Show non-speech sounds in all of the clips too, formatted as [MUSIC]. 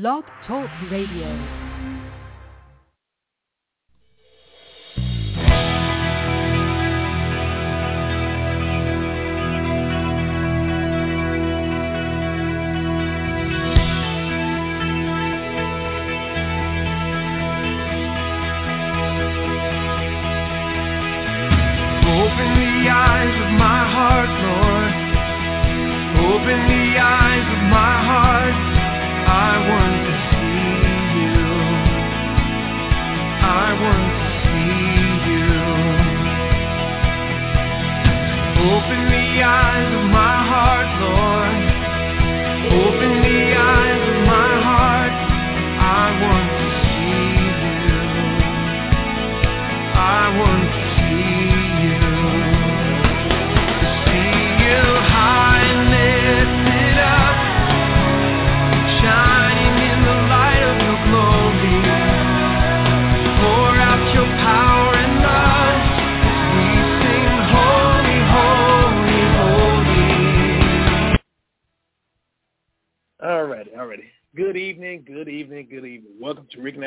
Blog Talk Radio.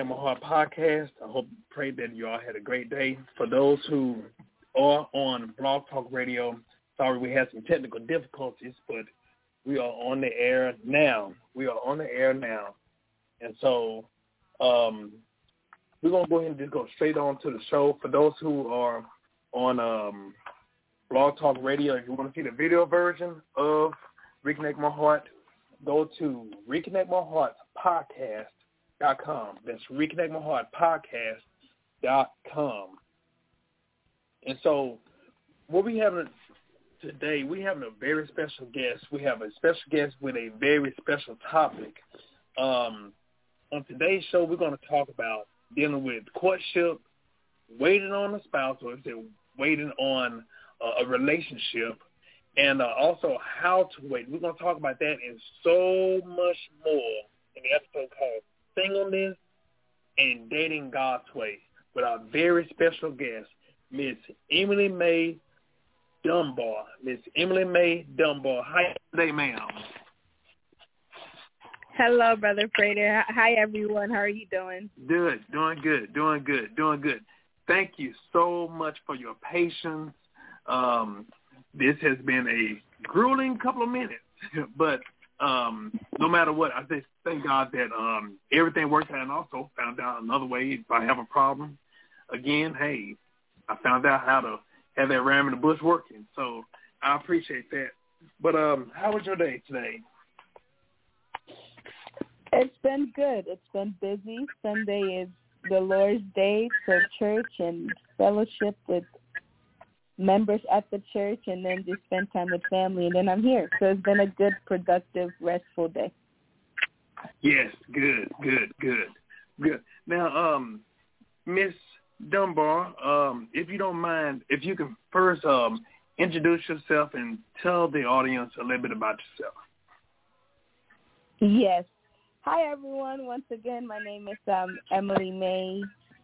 My Heart podcast. I hope, pray that you all had a great day. For those who are on Blog Talk Radio, sorry we had some technical difficulties, but we are on the air now. We are on the air now. And so um, we're going to go ahead and just go straight on to the show. For those who are on um, Blog Talk Radio, if you want to see the video version of Reconnect My Heart, go to Reconnect My Heart podcast.com. That's Reconnect My Heart podcast.com. And so what we have today, we have a very special guest. We have a special guest with a very special topic. Um, on today's show, we're going to talk about dealing with courtship, waiting on a spouse, or waiting on uh, a relationship, and uh, also how to wait. We're going to talk about that and so much more in the episode called Singleness and Dating God's Way with our very special guest, Miss Emily May Dunbar. Miss Emily May Dunbar. Hi today, ma'am. Hello, Brother Prater. Hi, everyone. How are you doing? Good, doing good, doing good, doing good. Thank you so much for your patience. Um, this has been a grueling couple of minutes, [LAUGHS] but um, no matter what, I just thank God that um, everything worked out and also found out another way if I have a problem. Again, hey, I found out how to have that ram in the bush working, so I appreciate that. But um, how was your day today? It's been good. It's been busy. Sunday is the Lord's Day for church and fellowship with members at the church and then just spend time with family and then I'm here. So it's been a good, productive, restful day. Yes, good, good, good, good. Now, um, Miss Dunbar, um, if you don't mind, if you can first um, introduce yourself and tell the audience a little bit about yourself. Yes. Hi, everyone. Once again, my name is um, Emily May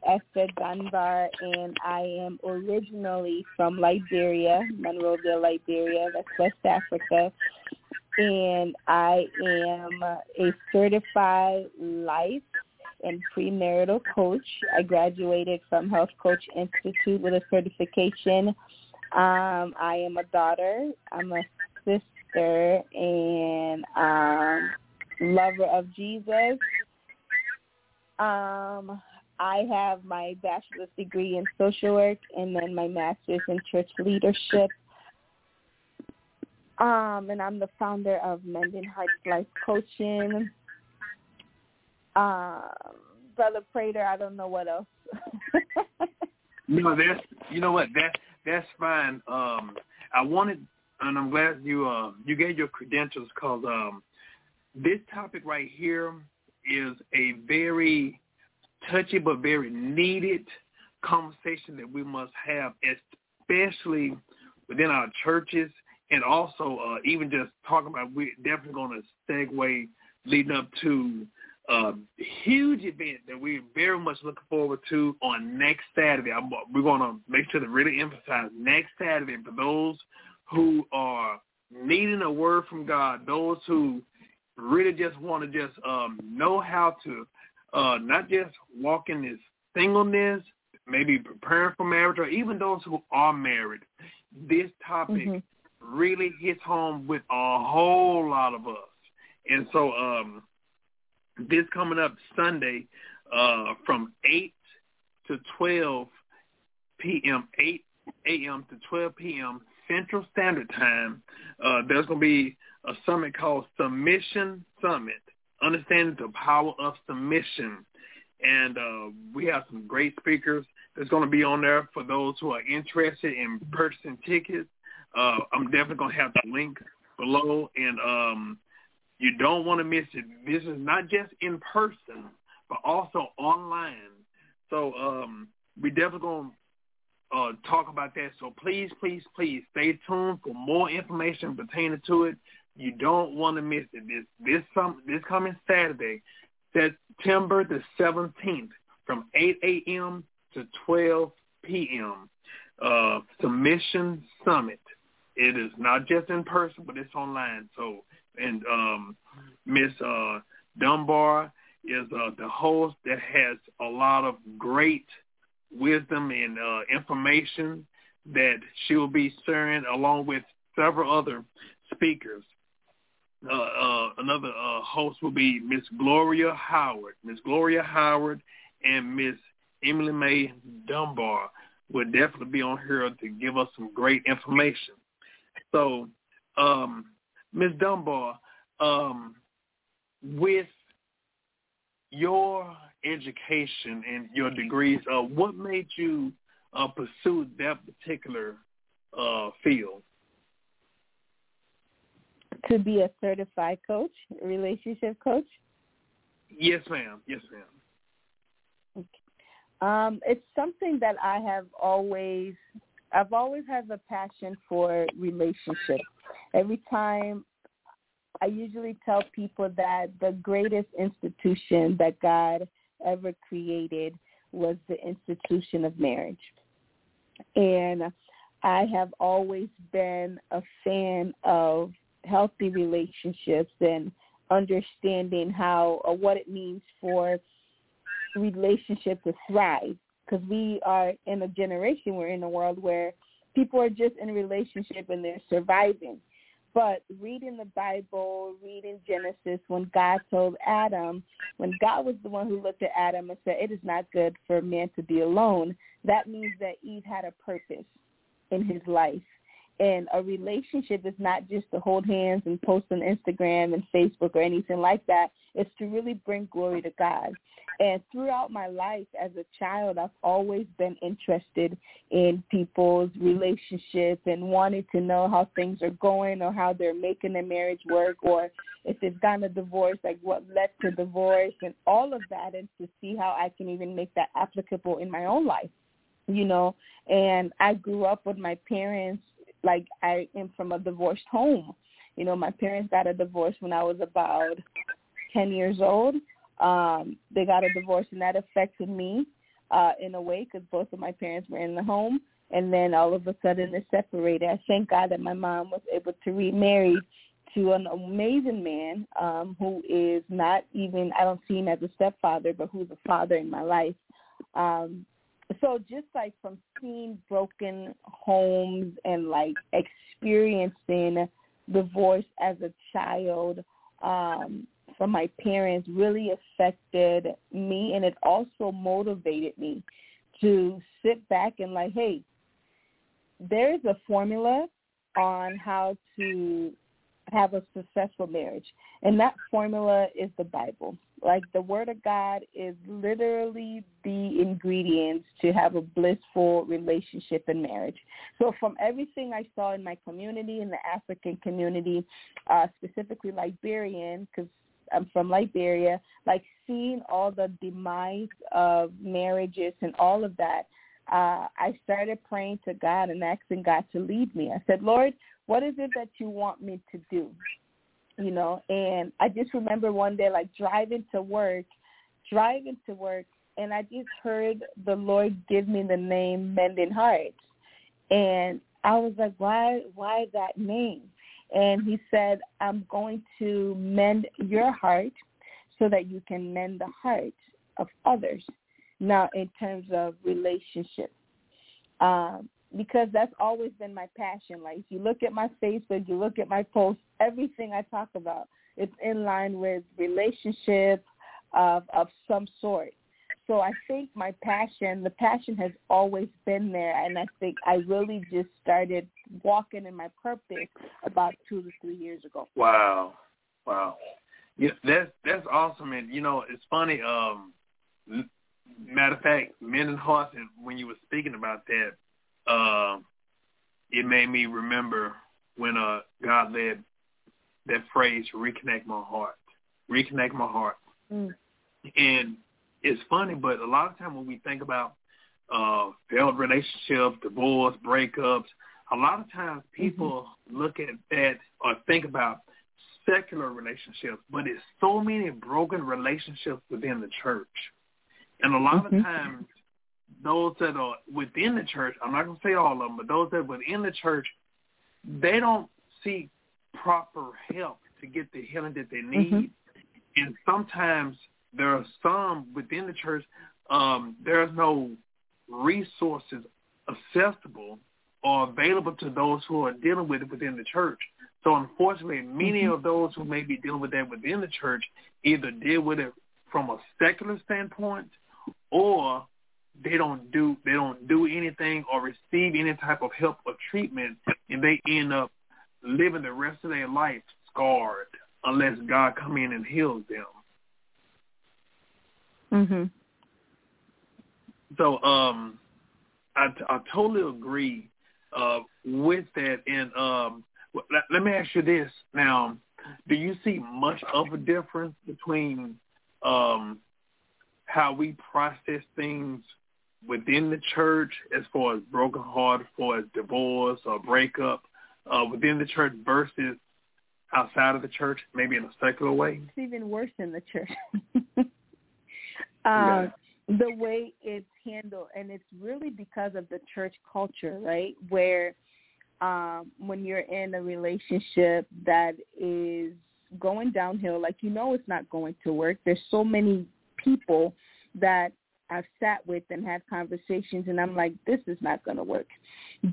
Esther Dunbar, and I am originally from Liberia, Monrovia, Liberia. That's West Africa. And I am a certified life and premarital coach. I graduated from Health Coach Institute with a certification. Um, I am a daughter. I'm a sister and um, lover of Jesus. Um, I have my bachelor's degree in social work and then my master's in church leadership. Um, and I'm the founder of Mending Hearts Life Coaching. Um, Brother Prater, I don't know what else. [LAUGHS] No, that's you know what that that's fine. Um, I wanted, and I'm glad you uh you gave your credentials because um, this topic right here is a very touchy but very needed conversation that we must have, especially within our churches, and also uh, even just talking about. We're definitely going to segue leading up to a huge event that we're very much looking forward to on next Saturday. I'm, we're going to make sure to really emphasize next Saturday for those who are needing a word from God, those who really just want to just um, know how to uh, not just walk in this singleness, maybe preparing for marriage, or even those who are married. This topic mm-hmm. really hits home with a whole lot of us. And so um, this coming up Sunday uh, from 8 to 12 p.m., 8 a.m. to 12 p.m. Central Standard Time, uh, there's going to be a summit called Submission Summit, Understanding the Power of Submission. And uh, we have some great speakers that's going to be on there for those who are interested in purchasing tickets. Uh, I'm definitely going to have the link below. And um, you don't want to miss it. This is not just in person, but also online. So um, we definitely going to uh, talk about that. So please, please, please stay tuned for more information pertaining to it. You don't want to miss it. This this some this coming Saturday, September the seventeenth, from eight a.m. to twelve p.m. Uh, submission summit. It is not just in person, but it's online. So, and um, Miss uh, Dunbar is uh, the host that has a lot of great wisdom and uh, information that she will be sharing along with several other speakers uh, uh, another uh, host will be Miss Gloria Howard. Miss Gloria Howard and Miss Emily Mae Dunbar will definitely be on here to give us some great information. So, um, Miss Dunbar, um, with your education and your degrees, uh, what made you uh, pursue that particular uh, field? To be a certified coach, relationship coach? Yes, ma'am. Yes, ma'am. Okay. Um, it's something that I have always, I've always had a passion for relationships. Every time I usually tell people that the greatest institution that God ever created was the institution of marriage. And I have always been a fan of healthy relationships and understanding how or what it means for relationship to thrive. Because we are in a generation we're in a world where people are just in a relationship and they're surviving. But reading the bible reading genesis when god told adam when god was the one who looked at adam and said it is not good for man to be alone that means that eve had a purpose in his life and a relationship is not just to hold hands and post on Instagram and Facebook or anything like that. It's to really bring glory to God. And throughout my life as a child, I've always been interested in people's relationships and wanting to know how things are going or how they're making their marriage work or if they've gotten a divorce, like what led to divorce and all of that and to see how I can even make that applicable in my own life you know and i grew up with my parents like I am from a divorced home. You know, my parents got a divorce when I was about 10 years old. Um, they got a divorce and that affected me uh, in a way because both of my parents were in the home. And then all of a sudden they separated. I thank God that my mom was able to remarry to an amazing man um, who is not even, I don't see him as a stepfather, but who's a father in my life. Um, so just like from seeing broken homes and like experiencing divorce as a child um from my parents really affected me and it also motivated me to sit back and like hey there is a formula on how to have a successful marriage and that formula is the bible like the word of God is literally the ingredients to have a blissful relationship and marriage. So from everything I saw in my community, in the African community, uh, specifically Liberian, because I'm from Liberia, like seeing all the demise of marriages and all of that, uh, I started praying to God and asking God to lead me. I said, Lord, what is it that you want me to do? you know, and I just remember one day like driving to work, driving to work, and I just heard the Lord give me the name Mending Hearts, and I was like, why, why that name? And he said, I'm going to mend your heart so that you can mend the heart of others. Now, in terms of relationships, um, because that's always been my passion. Like, if you look at my Facebook, you look at my posts, everything I talk about, it's in line with relationships of of some sort. So I think my passion, the passion has always been there, and I think I really just started walking in my purpose about two to three years ago. Wow, wow, yeah, that's that's awesome, and you know it's funny. Um, matter of fact, Mending Hearts, and when you were speaking about that, uh, it made me remember when uh God led that phrase, "reconnect my heart," reconnect my heart, Mm. and it's funny, but a lot of time when we think about uh, failed relationships, divorce, breakups, a lot of times people mm-hmm. look at that or think about secular relationships, but it's so many broken relationships within the church. And a lot mm-hmm. of times those that are within the church, I'm not going to say all of them, but those that are within the church, they don't seek proper help to get the healing that they need. Mm-hmm. And sometimes there are some within the church, um, there's no resources accessible or available to those who are dealing with it within the church. So unfortunately, many mm-hmm. of those who may be dealing with that within the church either deal with it from a secular standpoint or they don't do they don't do anything or receive any type of help or treatment and they end up living the rest of their life scarred unless God come in and heals them. Mhm. So um, I, I totally agree uh, with that. And um, let, let me ask you this now: Do you see much of a difference between um, how we process things within the church, as far as broken heart, as far as divorce or breakup uh, within the church, versus outside of the church, maybe in a secular way? It's even worse in the church. [LAUGHS] Yeah. um, the way it's handled, and it's really because of the church culture, right? Where um, when you're in a relationship that is going downhill, like you know it's not going to work. There's so many people that I've sat with and had conversations, and I'm like, this is not going to work.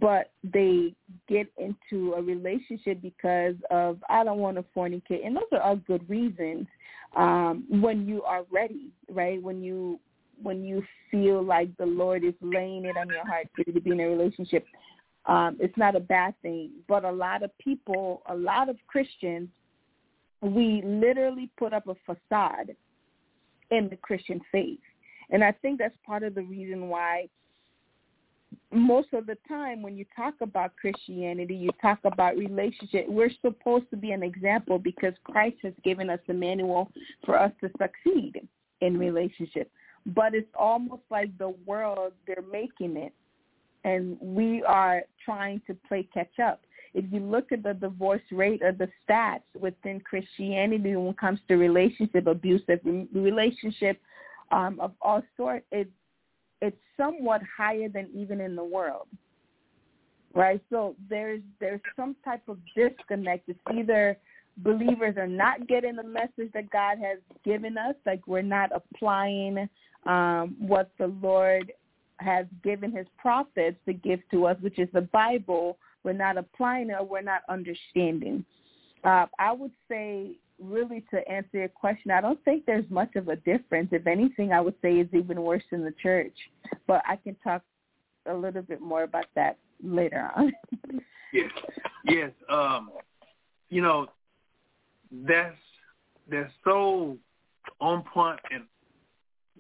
But they get into a relationship because of I don't want to fornicate, and those are all good reasons um, when you are ready, right? When you when you feel like the Lord is laying it on your heart to be in a relationship, um, it's not a bad thing. But a lot of people, a lot of Christians, we literally put up a facade in the Christian faith. And I think that's part of the reason why most of the time when you talk about Christianity, you talk about relationship. We're supposed to be an example because Christ has given us a manual for us to succeed in relationship. But it's almost like the world, they're making it. And we are trying to play catch up. If you look at the divorce rate or the stats within Christianity when it comes to relationship, abusive relationship um, of all sorts, it's it's somewhat higher than even in the world. Right? So there's there's some type of disconnect. It's either believers are not getting the message that god has given us like we're not applying um what the lord has given his prophets to give to us which is the bible we're not applying it or we're not understanding uh i would say really to answer your question, I don't think there's much of a difference. If anything, I would say it's even worse in the church. But I can talk a little bit more about that later on. [LAUGHS] yes, yes. Um, you know, that's that's so on point and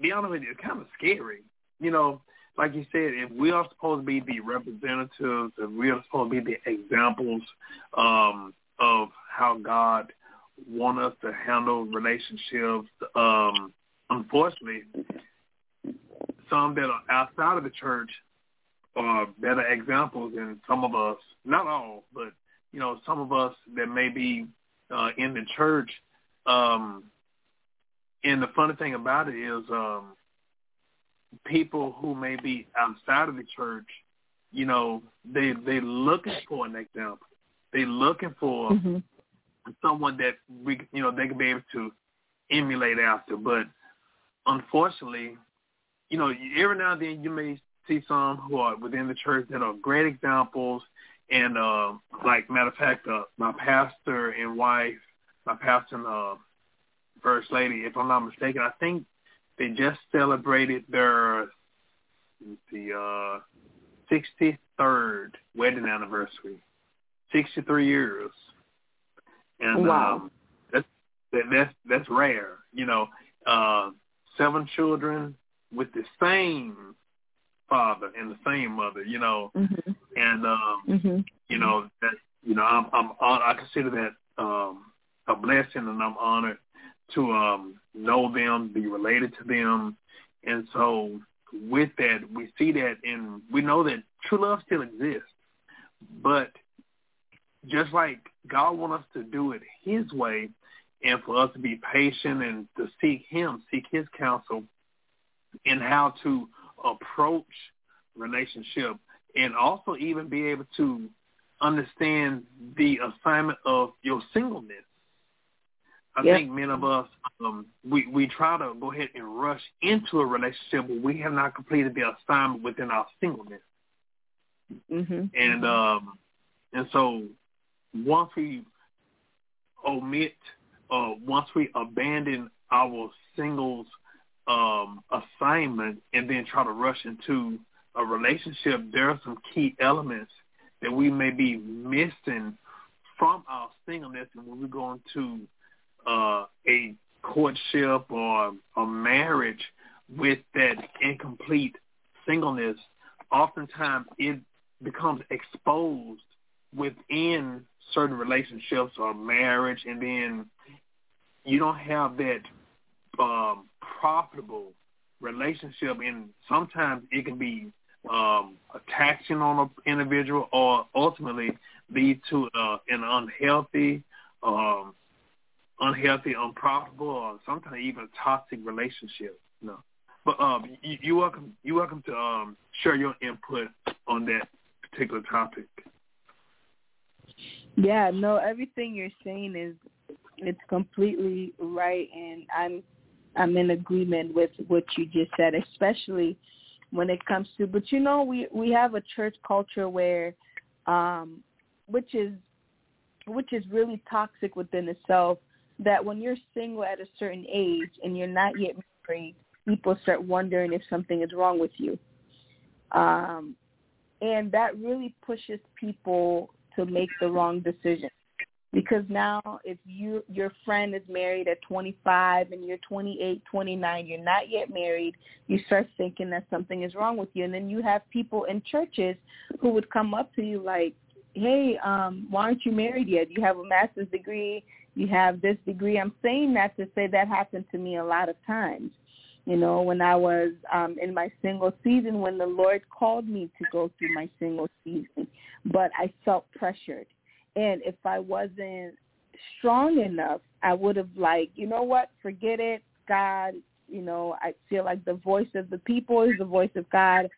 be honest with you, it's kind of scary. You know, like you said, if we are supposed to be the representatives, if we are supposed to be the examples um, of how God want us to handle relationships. Um, unfortunately, some that are outside of the church are better examples than some of us. Not all, but you know, some of us that may be uh, in the church. Um, and the funny thing about it is, um, people who may be outside of the church, you know, they they looking for an example. They're looking for hmm someone that we, you know, they can be able to emulate after. But unfortunately, you know, every now and then you may see some who are within the church that are great examples. And uh, like matter of fact, uh, my pastor and wife, my pastor and uh, first lady, if I'm not mistaken, I think they just celebrated their the uh, 63rd wedding anniversary, 63 years, and Wow. um, that's that, that's that's rare. You know, uh, seven children with the same father and the same mother. You know, hmm and um, hmm you know that you know I'm I'm I consider that um a blessing and I'm honored to um know them, be related to them, and so with that we see that and we know that true love still exists, but just like God wants us to do it His way, and for us to be patient and to seek Him, seek His counsel, in how to approach relationship and also even be able to understand the assignment of your singleness. I Yep. think many of us um, we we try to go ahead and rush into a relationship, but we have not completed the assignment within our singleness. hmm And um, and so once we omit, uh, once we abandon our singles um, assignment and then try to rush into a relationship, there are some key elements that we may be missing from our singleness, and when we go into uh, a courtship or a marriage with that incomplete singleness, oftentimes it becomes exposed within certain relationships or marriage, and then you don't have that um, profitable relationship, and sometimes it can be um, a taxing on an individual, or ultimately lead to uh, an unhealthy, um, unhealthy, unprofitable, or sometimes even toxic relationship. You know, but um, you, you welcome you welcome to um, share your input on that particular topic. Yeah, no, everything you're saying is it's completely right and I'm I'm in agreement with what you just said, especially when it comes to but you know, we we have a church culture where um which is which is really toxic within itself that when you're single at a certain age and you're not yet married, people start wondering if something is wrong with you. Um and that really pushes people to make the wrong decision. Because now if you your friend is married at 25 and you're 28 29 you're not yet married you start thinking that something is wrong with you. And then you have people in churches who would come up to you like hey um why aren't you married yet? You have a master's degree you have this degree. I'm saying that to say that happened to me a lot of times. You know when i was um in my single season when the lord called me to go through my single season but i felt pressured. And if i wasn't strong enough i would have like you know what? Forget it. God you know i feel like the voice of the people is the voice of god.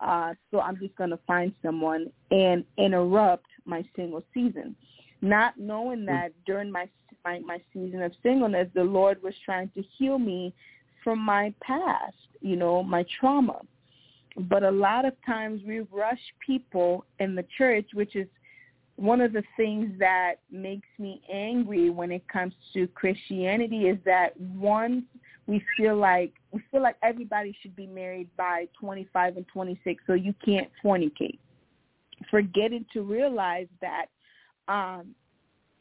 Uh so i'm just going to find someone and interrupt my single season not knowing mm. that during my my my season of singleness the lord was trying to heal me from my past, you know, my trauma. But a lot of times we rush people in the church, which is one of the things that makes me angry when it comes to Christianity is that once we feel like we feel like everybody should be married by 25 and 26 so you can't fornicate. Forgetting to realize that um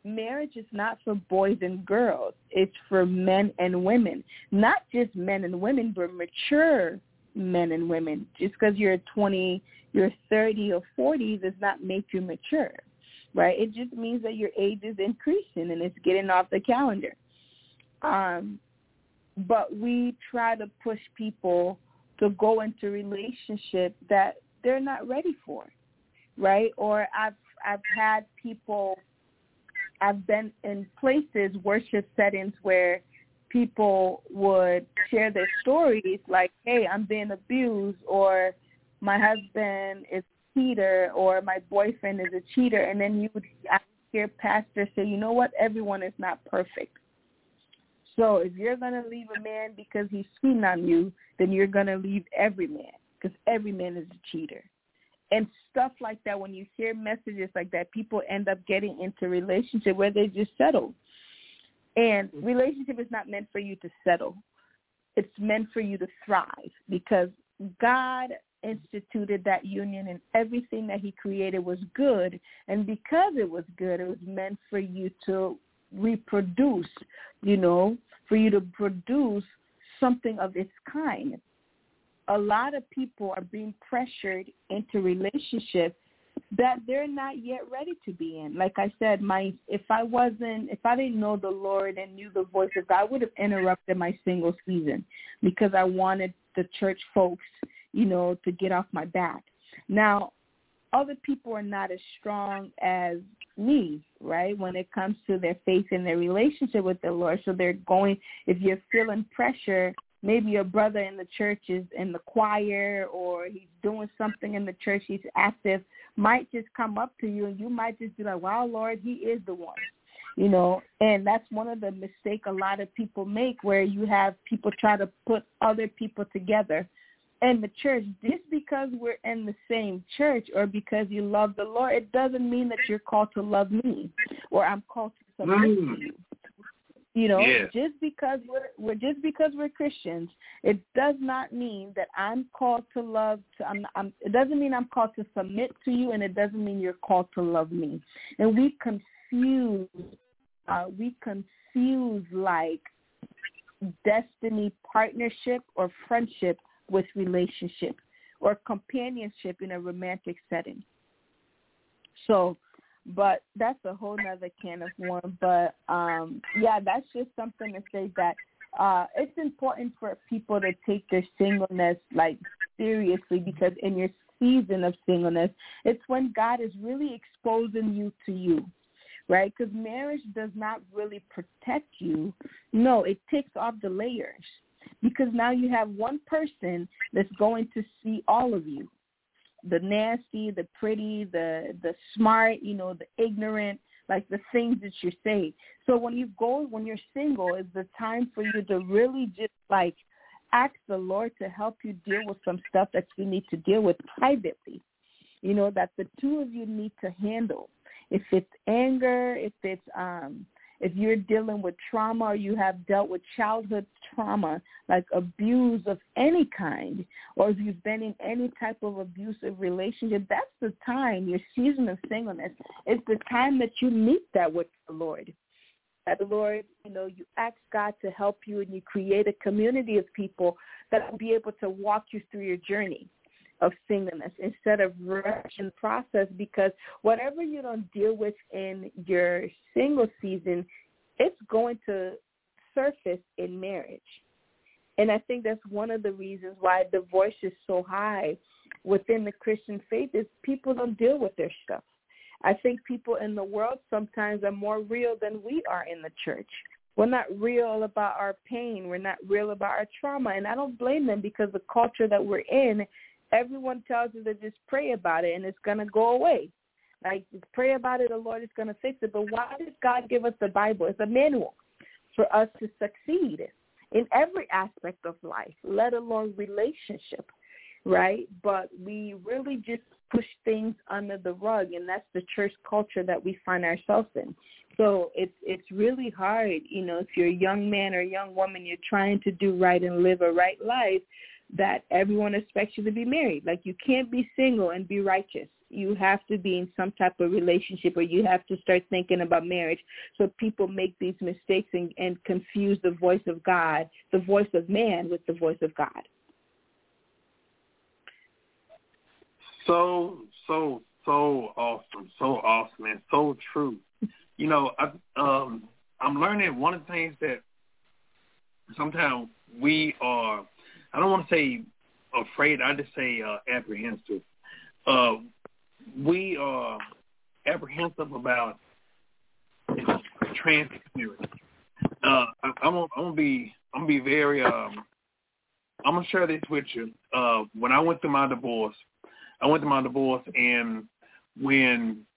marriage is not for boys and girls. It's for men and women. Not just men and women, but mature men and women. Just because you're 20, you're 30 or 40 does not make you mature, right? It just means that your age is increasing and it's getting off the calendar. Um, but we try to push people to go into relationships that they're not ready for, right? Or I've I've had people I've been in places, worship settings where people would share their stories like, hey, I'm being abused or my husband is a cheater or my boyfriend is a cheater. And then you would hear pastors say, you know what, everyone is not perfect. So if you're going to leave a man because he's cheating on you, then you're going to leave every man because every man is a cheater. And stuff like that, when you hear messages like that, people end up getting into relationship where they just settle. And mm-hmm. relationship is not meant for you to settle. It's meant for you to thrive because God instituted that union and everything that he created was good. And because it was good, it was meant for you to reproduce, you know, for you to produce something of its kind. A lot of people are being pressured into relationships that they're not yet ready to be in. Like I said, my if I wasn't if I didn't know the Lord and knew the voice of God, I would have interrupted my single season because I wanted the church folks, you know, to get off my back. Now, other people are not as strong as me, right, when it comes to their faith and their relationship with the Lord. So they're going, if you're feeling pressure, maybe your brother in the church is in the choir or he's doing something in the church, he's active, might just come up to you and you might just be like, wow, Lord, he is the one. You know, and that's one of the mistake a lot of people make where you have people try to put other people together in the church just because we're in the same church or because you love the Lord, it doesn't mean that you're called to love me or I'm called to submit mm. to you. You know, yeah. just because we're, we're just because we're Christians, it does not mean that I'm called to love. To, I'm, I'm, it doesn't mean I'm called to submit to you, and it doesn't mean you're called to love me. And we confuse, uh, we confuse like destiny partnership or friendship with relationship or companionship in a romantic setting. So, but that's a whole nother can of worms. But um, yeah, that's just something to say that uh, it's important for people to take their singleness like seriously because in your season of singleness, it's when God is really exposing you to you right? Because marriage does not really protect you. No, it takes off the layers because now you have one person that's going to see all of you the nasty the pretty the the smart you know the ignorant like the things that you say. So when you go when you're single is the time for you to really just like ask the lord to help you deal with some stuff that you need to deal with privately. You know that the two of you need to handle. If it's anger if it's um if you're dealing with trauma or you have dealt with childhood trauma, like abuse of any kind, or if you've been in any type of abusive relationship, that's the time, your season of singleness, it's the time that you meet that with the Lord. That the Lord, you know, you ask God to help you and you create a community of people that will be able to walk you through your journey of singleness instead of rushing process because whatever you don't deal with in your single season, it's going to surface in marriage. And I think that's one of the reasons why divorce is so high within the Christian faith is people don't deal with their stuff. I think people in the world sometimes are more real than we are in the church. We're not real about our pain. We're not real about our trauma. And I don't blame them because the culture that we're in everyone tells you to just pray about it and it's going to go away. Like, pray about it, the Lord is going to fix it. But why does God give us the Bible? It's a manual for us to succeed in every aspect of life, let alone relationship, right? But we really just push things under the rug, and that's the church culture that we find ourselves in. So it's it's really hard, you know, if you're a young man or a young woman, you're trying to do right and live a right life, that everyone expects you to be married. Like you can't be single and be righteous. You have to be in some type of relationship or you have to start thinking about marriage. So people make these mistakes and, and confuse the voice of God, the voice of man with the voice of God. So, so, so awesome. So awesome and so true. You know, I, um, I'm learning one of the things that sometimes we are – I don't want to say afraid. I just say uh, apprehensive. Uh, we are apprehensive about transparency. Uh, I, I'm gonna, I'm be I'm gonna be very um, I'm gonna share this with you. Uh, when I went through my divorce, I went through my divorce, and when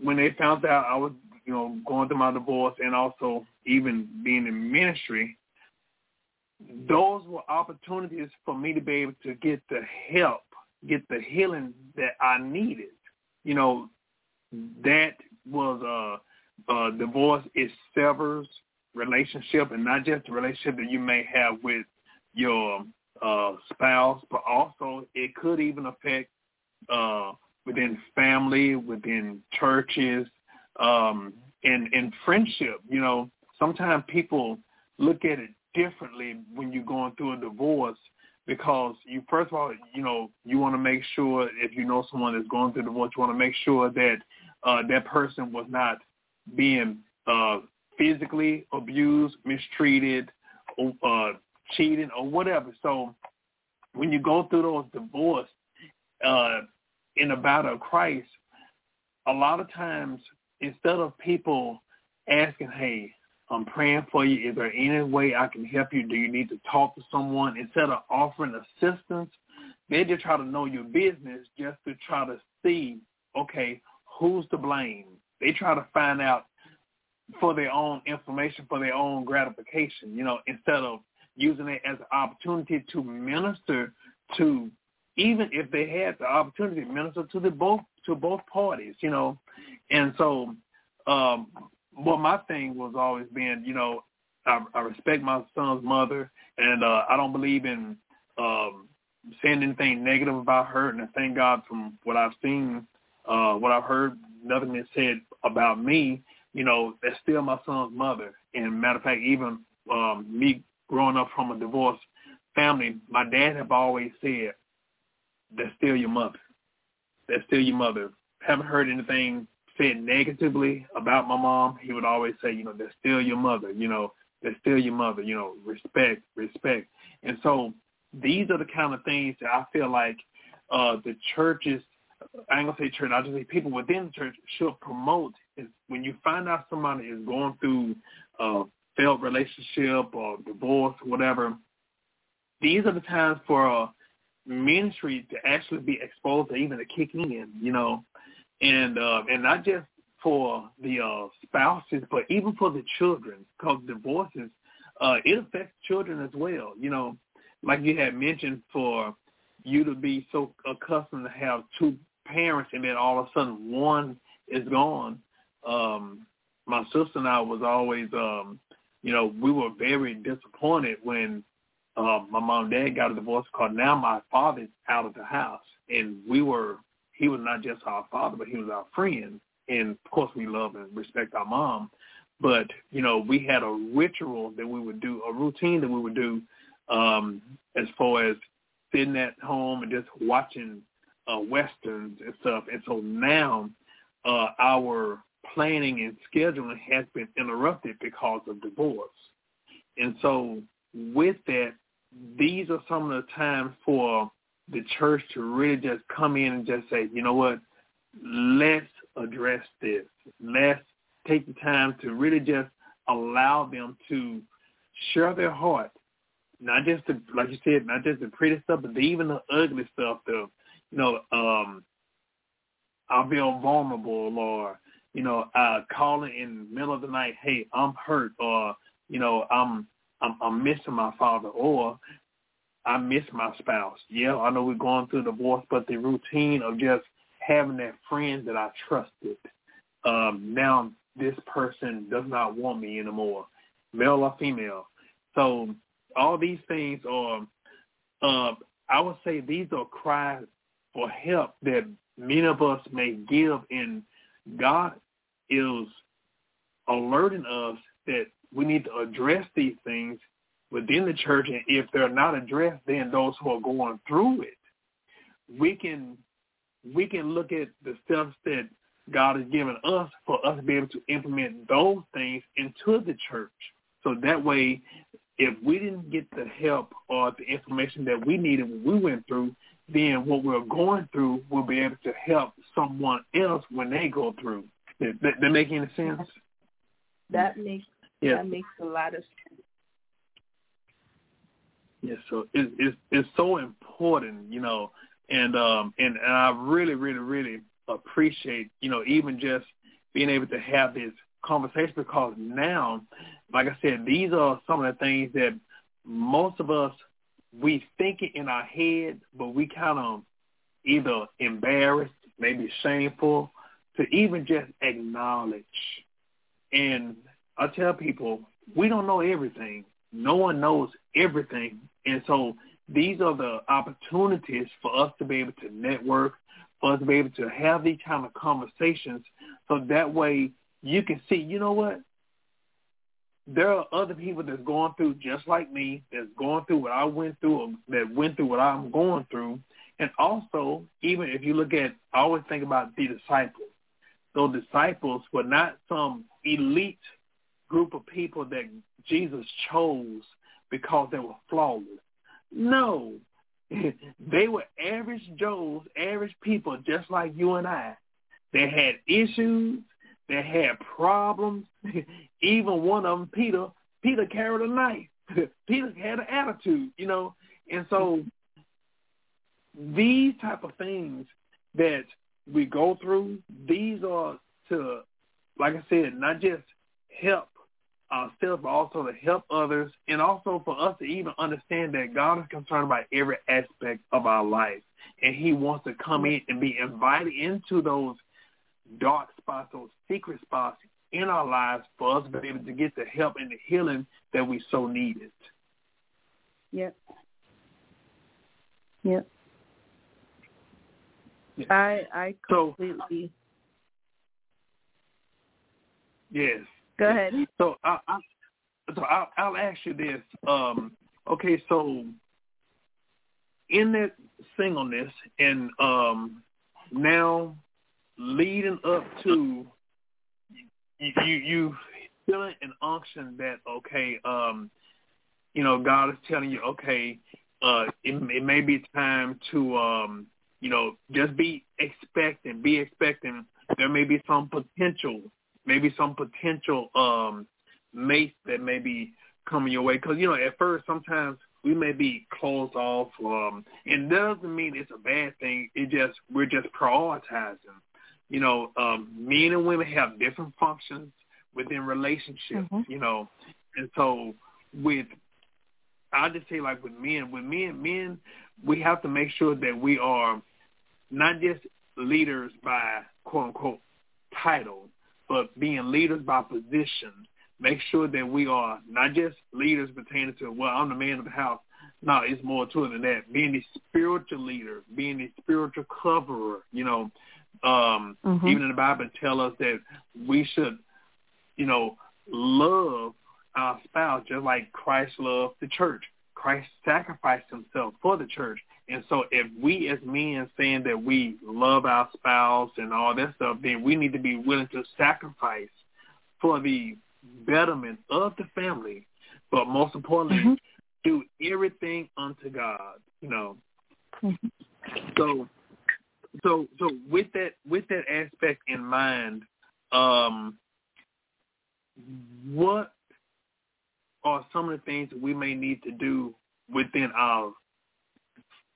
when they found out I was, you know, going through my divorce and also even being in ministry, those were opportunities for me to be able to get the help, get the healing that I needed. You know, that was a, a divorce. It severs relationship, and not just the relationship that you may have with your uh, spouse, but also it could even affect uh, within family, within churches, um, and and friendship. You know, sometimes people look at it differently when you're going through a divorce because you first of all, you know, you want to make sure if you know someone that's going through divorce, you want to make sure that uh, that person was not being uh, physically abused, mistreated, uh, cheating, or whatever. So when you go through those divorce uh, in a battle of Christ, a lot of times instead of people asking, "Hey, I'm praying for you. Is there any way I can help you? Do you need to talk to someone?" Instead of offering assistance, they just try to know your business just to try to see, okay, who's to blame. They try to find out for their own information, for their own gratification, you know, instead of using it as an opportunity to minister to even if they had the opportunity to minister to the both to both parties, you know. And so um well my thing was always being, you know, I, I respect my son's mother and uh I don't believe in um saying anything negative about her and I thank God from what I've seen, uh what I've heard, nothing is said about me, you know, that's still my son's mother. And matter of fact, even um me growing up from a divorced family, my dad have always said, that's still your mother. That's still your mother. Haven't heard anything said negatively about my mom. He would always say, you know, that's still your mother. You know, that's still your mother. You know, respect, respect. And so these are the kind of things that I feel like uh, the churches, I ain't gonna say church, I just say people within the church should promote. Is when you find out somebody is going through a failed relationship or divorce, whatever. These are the times for uh, ministry to actually be exposed to even to kick in, you know, and uh, and not just for the uh, spouses, but even for the children, because divorces uh, it affects children as well. You know, like you had mentioned, for you to be so accustomed to have two parents, and then all of a sudden one is gone. Um, my sister and I was always, um, you know, we were very disappointed when uh, my mom and dad got a divorce because now my father's out of the house, and we were he was not just our father, but he was our friend, and of course we love and respect our mom, but you know we had a ritual that we would do, a routine that we would do, um, as far as sitting at home and just watching uh, westerns and stuff, and so now uh, our planning and scheduling has been interrupted because of divorce. And so with that, these are some of the times for the church to really just come in and just say, you know what, let's address this. Let's take the time to really just allow them to share their heart. Not just the, like you said, not just the pretty stuff, but even the ugly stuff. The, you know, um, I feel vulnerable, or you know, uh, calling in the middle of the night, hey, I'm hurt, or you know, I'm I'm, I'm missing my father, or I miss my spouse. Yeah, I know we're going through divorce, but the routine of just having that friend that I trusted, um, now this person does not want me anymore, male or female. So all these things are, uh, I would say these are cries for help that many of us may give, and God is alerting us that we need to address these things within the church, and if they're not addressed, then those who are going through it, we can we can look at the steps that God has given us for us to be able to implement those things into the church. So that way, if we didn't get the help or the information that we needed when we went through, then what we're going through will be able to help someone else when they go through. That, that, that make any sense? That makes yeah. that makes a lot of sense. Yeah, so it, it's it's so important, you know, and um and, and I really really really appreciate, you know, even just being able to have this conversation because now, like I said, these are some of the things that most of us we think it in our head, but we kind of either embarrassed, maybe shameful, to even just acknowledge. And I tell people, we don't know everything. No one knows everything. And so these are the opportunities for us to be able to network, for us to be able to have these kind of conversations so that way you can see, you know what? There are other people that's going through just like me, that's going through what I went through, or that went through what I'm going through. And also, even if you look at, I always think about the disciples. Those disciples were not some elite group of people that Jesus chose because they were flawless. No, [LAUGHS] they were average Joes, average people just like you and I. They had issues. They had problems. [LAUGHS] Even one of them, Peter, Peter carried a knife. [LAUGHS] Peter had an attitude, you know. And so these type of things that we go through, these are to, like I said, not just help ourselves, but also to help others, and also for us to even understand that God is concerned about every aspect of our life, and He wants to come in and be invited into those dark spots, those secret spots in our lives for us to be able to get the help and the healing that we so needed. Yep. Yep. Yeah. I I completely. So, yes. Go ahead. So I, I so I'll, I'll ask you this. Um, okay, so in that singleness and um, now leading up to you, you feeling an unction that okay, um, you know, God is telling you, okay, uh, it, it may be time to, um, you know, just be expecting, be expecting. There may be some potential maybe some potential um mates that may be coming your way. Because you know, at first sometimes we may be closed off, um, and that doesn't mean it's a bad thing. It just we're just prioritizing. You know, um, men and women have different functions within relationships. Mm-hmm. You know, and so with I'll just say like with men, with men, men, we have to make sure that we are not just leaders by quote unquote title, but being leaders by position. Make sure that we are not just leaders pertaining to, well, I'm the man of the house. No, it's more to it than that. Being a spiritual leader, being a spiritual coverer, you know, um, mm-hmm. even in the Bible tell us that we should, you know, love our spouse just like Christ loved the church. Christ sacrificed himself for the church. And so if we as men saying that we love our spouse and all that stuff, then we need to be willing to sacrifice for the betterment of the family. But most importantly, mm-hmm. do everything unto God, you know. Mm-hmm. So so so with that with that aspect in mind, um what are some of the things that we may need to do within our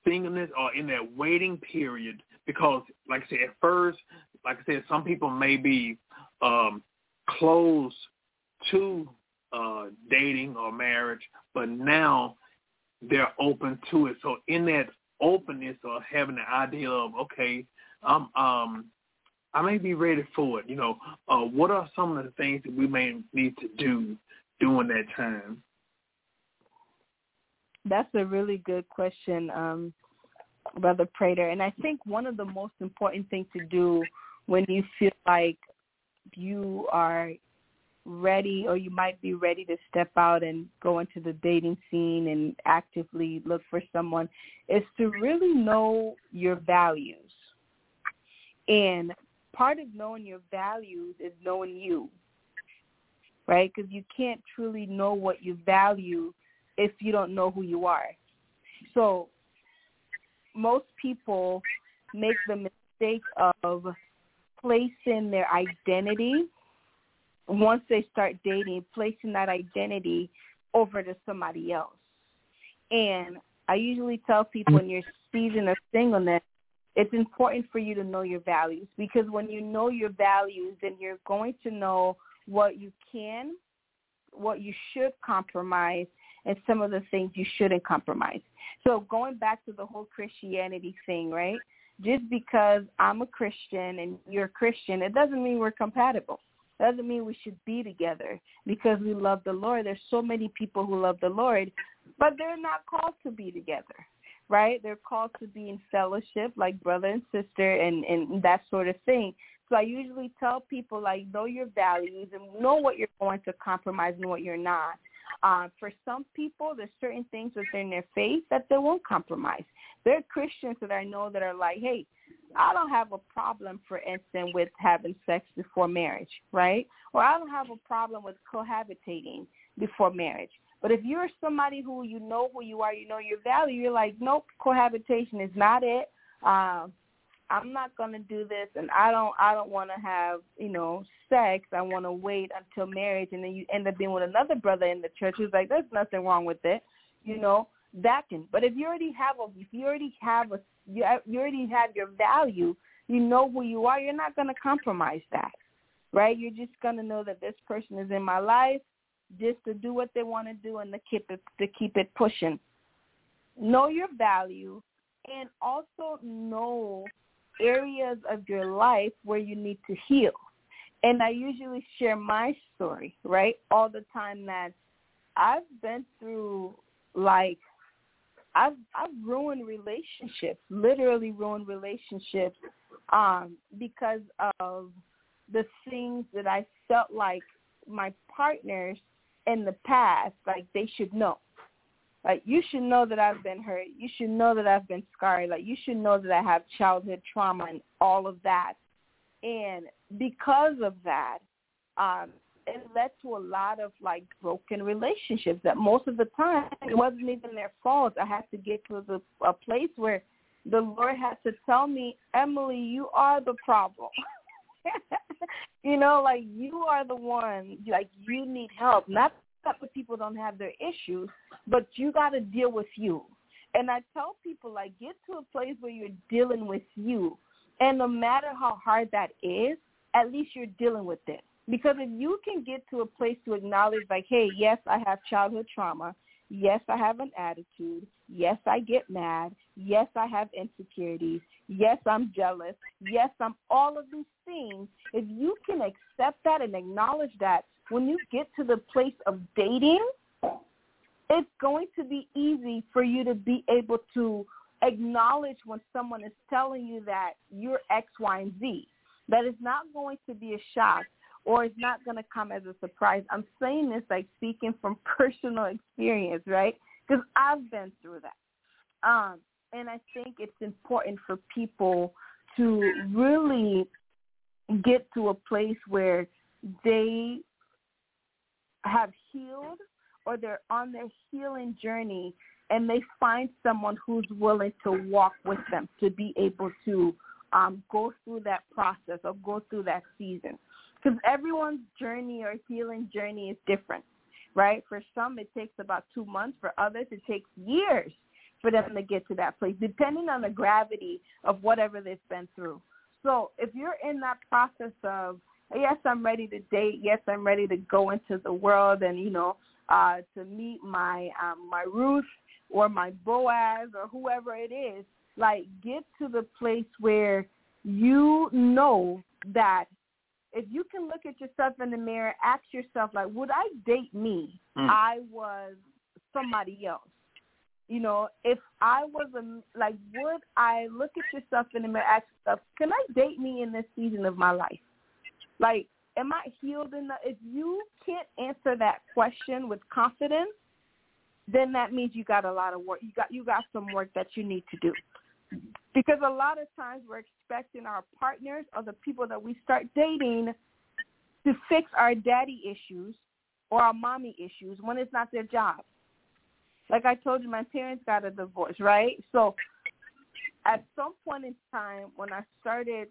singleness or in that waiting period because like I said at first like I said some people may be um close to uh dating or marriage but now they're open to it. So in that openness or having the idea of okay I'm um I may be ready for it you know uh what are some of the things that we may need to do during that time that's a really good question, um, Brother Prater. And I think one of the most important things to do when you feel like you are ready or you might be ready to step out and go into the dating scene and actively look for someone is to really know your values. And part of knowing your values is knowing you, right? Because you can't truly know what you value if you don't know who you are. So most people make the mistake of placing their identity once they start dating, placing that identity over to somebody else. And I usually tell people in your season of singleness, it's important for you to know your values because when you know your values, then you're going to know what you can, what you should compromise, and some of the things you shouldn't compromise. So going back to the whole Christianity thing, right? Just because I'm a Christian and you're a Christian, it doesn't mean we're compatible. It doesn't mean we should be together because we love the Lord. There's so many people who love the Lord, but they're not called to be together right? They're called to be in fellowship, like brother and sister, and and that sort of thing. So I usually tell people like know your values and know what you're going to compromise and what you're not. Uh, for some people, there's certain things within their faith that they won't compromise. There are Christians that I know that are like, hey, I don't have a problem, for instance, with having sex before marriage, right? Or I don't have a problem with cohabitating before marriage. But if you're somebody who you know who you are, you know your value, you're like, nope, cohabitation is not it. Um, I'm not to do this, and I don't, I don't want to have, you know, sex. I want to wait until marriage, and then you end up being with another brother in the church who's like, there's nothing wrong with it, you know. That can, but if you already have a, if you already have a, you, you already have your value, you know who you are. You're not to compromise that, right? You're just to know that this person is in my life just to do what they want to do and to keep it to keep it pushing. Know your value and also know areas of your life where you need to heal. And I usually share my story, right? All the time that I've been through like I've I've ruined relationships, literally ruined relationships, um, because of the things that I felt like my partners in the past, like they should know. Like you should know that I've been hurt. You should know that I've been scarred. Like you should know that I have childhood trauma and all of that. And because of that, um, it led to a lot of like broken relationships that most of the time it wasn't even their fault. I had to get to the, a place where the Lord had to tell me, Emily, you are the problem. [LAUGHS] you know, like you are the one, like you need help. Not the people don't have their issues, but you got to deal with you. And I tell people, like, get to a place where you're dealing with you. And no matter how hard that is, at least you're dealing with it. Because if you can get to a place to acknowledge, like, hey, yes, I have childhood trauma. Yes, I have an attitude. Yes, I get mad. Yes, I have insecurities. Yes, I'm jealous. Yes, I'm all of these things. If you can accept that and acknowledge that, when you get to the place of dating, it's going to be easy for you to be able to acknowledge when someone is telling you that you're X, Y, and Z. That is not going to be a shock or it's not going to come as a surprise. I'm saying this like speaking from [LAUGHS] personal experience, right? Because I've been through that. Um, and I think it's important for people to really get to a place where they have healed or they're on their healing journey and they find someone who's willing to walk with them to be able to um, go through that process or go through that season. Because everyone's journey or healing journey is different, right? For some, it takes about two months. For others, it takes years for them to get to that place, depending on the gravity of whatever they've been through. So if you're in that process of, yes, I'm ready to date, yes, I'm ready to go into the world and, you know, uh, to meet my um, my Ruth or my Boaz or whoever it is, like get to the place where you know that if you can look at yourself in the mirror, ask yourself like, would I date me? Mm. I was somebody else. You know, if I was a like, would I look at yourself in the mirror, ask yourself, can I date me in this season of my life? Like, am I healed the? If you can't answer that question with confidence, then that means you got a lot of work. You got you got some work that you need to do. Because a lot of times we're expecting our partners or the people that we start dating to fix our daddy issues or our mommy issues when it's not their job. Like I told you, my parents got a divorce, right? So at some point in time when I started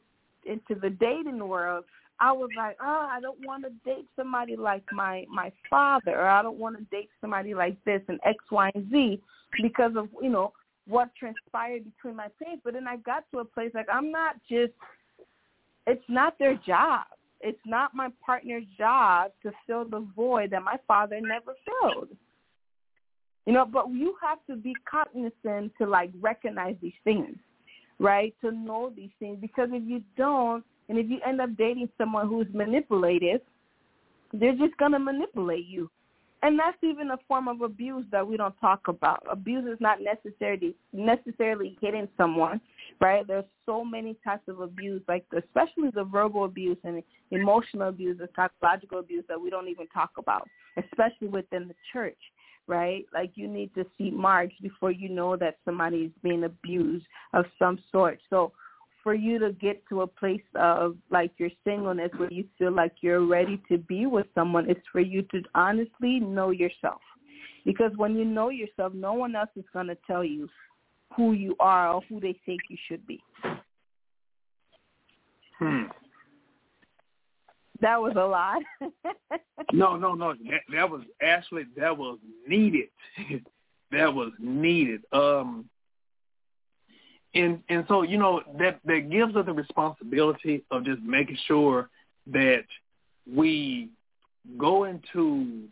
into the dating world, I was like, oh, I don't want to date somebody like my my father, or I don't want to date somebody like this and X, Y, and Z because of you know what transpired between my parents. But then I got to a place like I'm not just. It's not their job. It's not my partner's job to fill the void that my father never filled. You know, but you have to be cognizant to like recognize these things, right? To know these things because if you don't, and if you end up dating someone who's manipulative, they're just gonna manipulate you. And that's even a form of abuse that we don't talk about. Abuse is not necessarily necessarily hitting someone, right? There's so many types of abuse, like especially the verbal abuse and emotional abuse, the psychological abuse that we don't even talk about, especially within the church right? Like you need to see marks before you know that somebody is being abused of some sort. So for you to get to a place of like your singleness where you feel like you're ready to be with someone, it's for you to honestly know yourself. Because when you know yourself, no one else is going to tell you who you are or who they think you should be. Hmm. That was a lot. [LAUGHS] no, no, no. That, that was actually that was needed. [LAUGHS] that was needed. Um, and and so you know that that gives us the responsibility of just making sure that we go into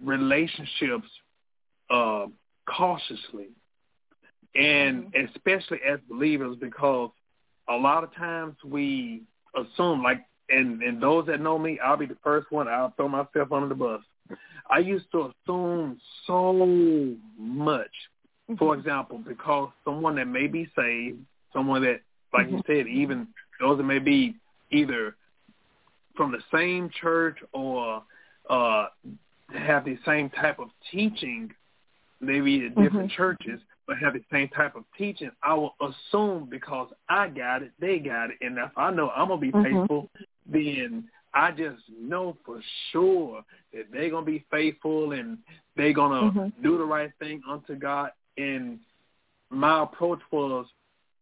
relationships uh, cautiously, and mm-hmm. especially as believers, because a lot of times we assume, like and and those that know me, I'll be the first one. I'll throw myself under the bus. I used to assume so much. Mm-hmm. For example, because someone that may be saved, someone that, like mm-hmm. you said, even those that may be either from the same church or uh have the same type of teaching, maybe at different mm-hmm. churches, but have the same type of teaching, I will assume because I got it, they got it, and if I know I'm gonna be mm-hmm. Then I just know for sure that they're gonna be faithful and they're gonna mm-hmm. do the right thing unto God. And my approach was,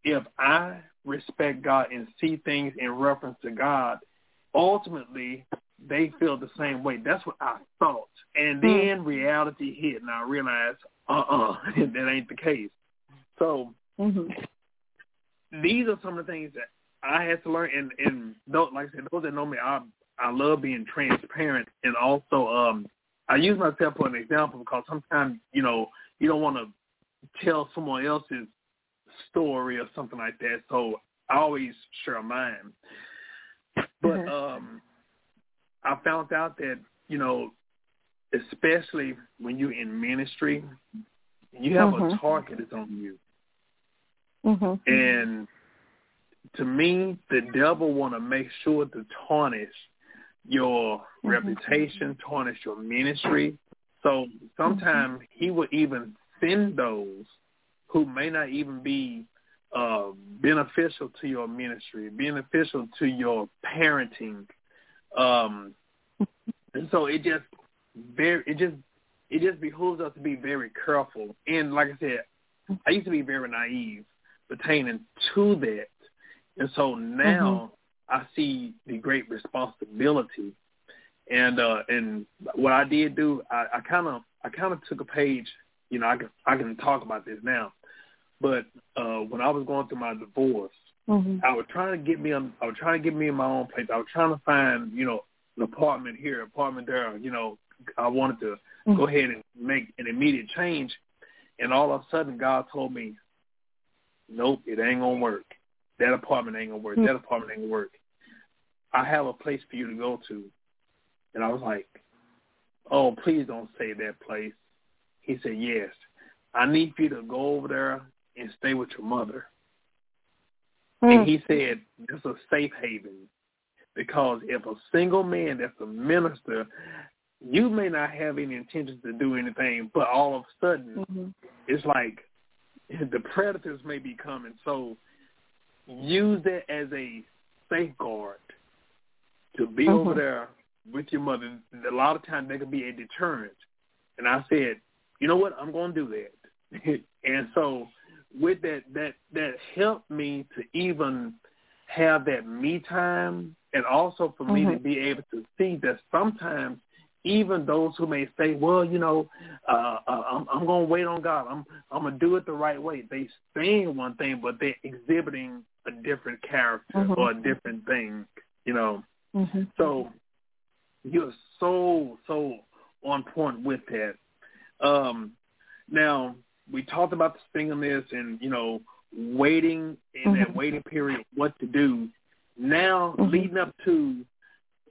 if I respect God and see things in reference to God, ultimately they feel the same way. That's what I thought. And mm-hmm. then reality hit, and I realized, uh-uh, [LAUGHS] that ain't the case. So mm-hmm. these are some of the things that I had to learn, and and those, like I said, those that know me, I I love being transparent, and also um I use myself for an example because sometimes you know you don't want to tell someone else's story or something like that, so I always share mine. But mm-hmm. um I found out that you know, especially when you're in ministry, you have mm-hmm. a target that's on you, mm-hmm. and to me, the devil want to make sure to tarnish your mm-hmm. reputation, tarnish your ministry. So sometimes mm-hmm. he will even send those who may not even be uh, beneficial to your ministry, beneficial to your parenting. Um, and so it just very it just it just behooves us to be very careful. And like I said, I used to be very naive pertaining to that. And so now mm-hmm. I see the great responsibility. And uh and what I did do, I kind of I kind of took a page. You know, I can I can talk about this now, but uh when I was going through my divorce, mm-hmm. I was trying to get me on. I was trying to get me in my own place. I was trying to find you know an apartment here, apartment there. You know, I wanted to mm-hmm. go ahead and make an immediate change, and all of a sudden God told me, "Nope, it ain't gonna work." That apartment ain't gonna work. Mm-hmm. That apartment ain't gonna work. I have a place for you to go to. And I was like, oh, please don't say that place. He said, yes. I need you to go over there and stay with your mother. Mm. And he said, it's a safe haven. Because if a single man that's a minister, you may not have any intentions to do anything, but all of a sudden, mm-hmm. it's like the predators may be coming. So use it as a safeguard to be mm-hmm. over there with your mother. A lot of times they can be a deterrent. And I said, you know what, I'm going to do that. [LAUGHS] and so with that, that that helped me to even have that me time, and also for mm-hmm. me to mm-hmm. be able to see that sometimes even those who may say, well, you know, uh, uh, I'm, I'm gonna wait on God. I'm I'm gonna do it the right way. They saying one thing, but they're exhibiting a different character Mhm. or a different thing. You know. Mm-hmm. So you're so so on point with that. Um, now we talked about the singleness and you know waiting in that Mhm. waiting period, what to do. Now Mhm. leading up to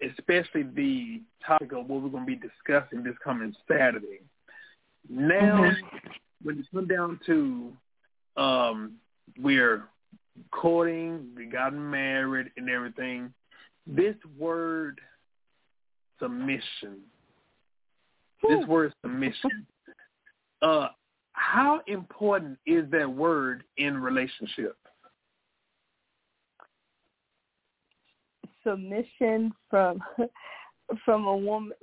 especially the topic of what we're going to be discussing this coming Saturday. Now, Mhm. when you come down to um, we're courting, we got married and everything, this word submission, this word submission, uh, how important is that word in relationship? submission from [LAUGHS] from a woman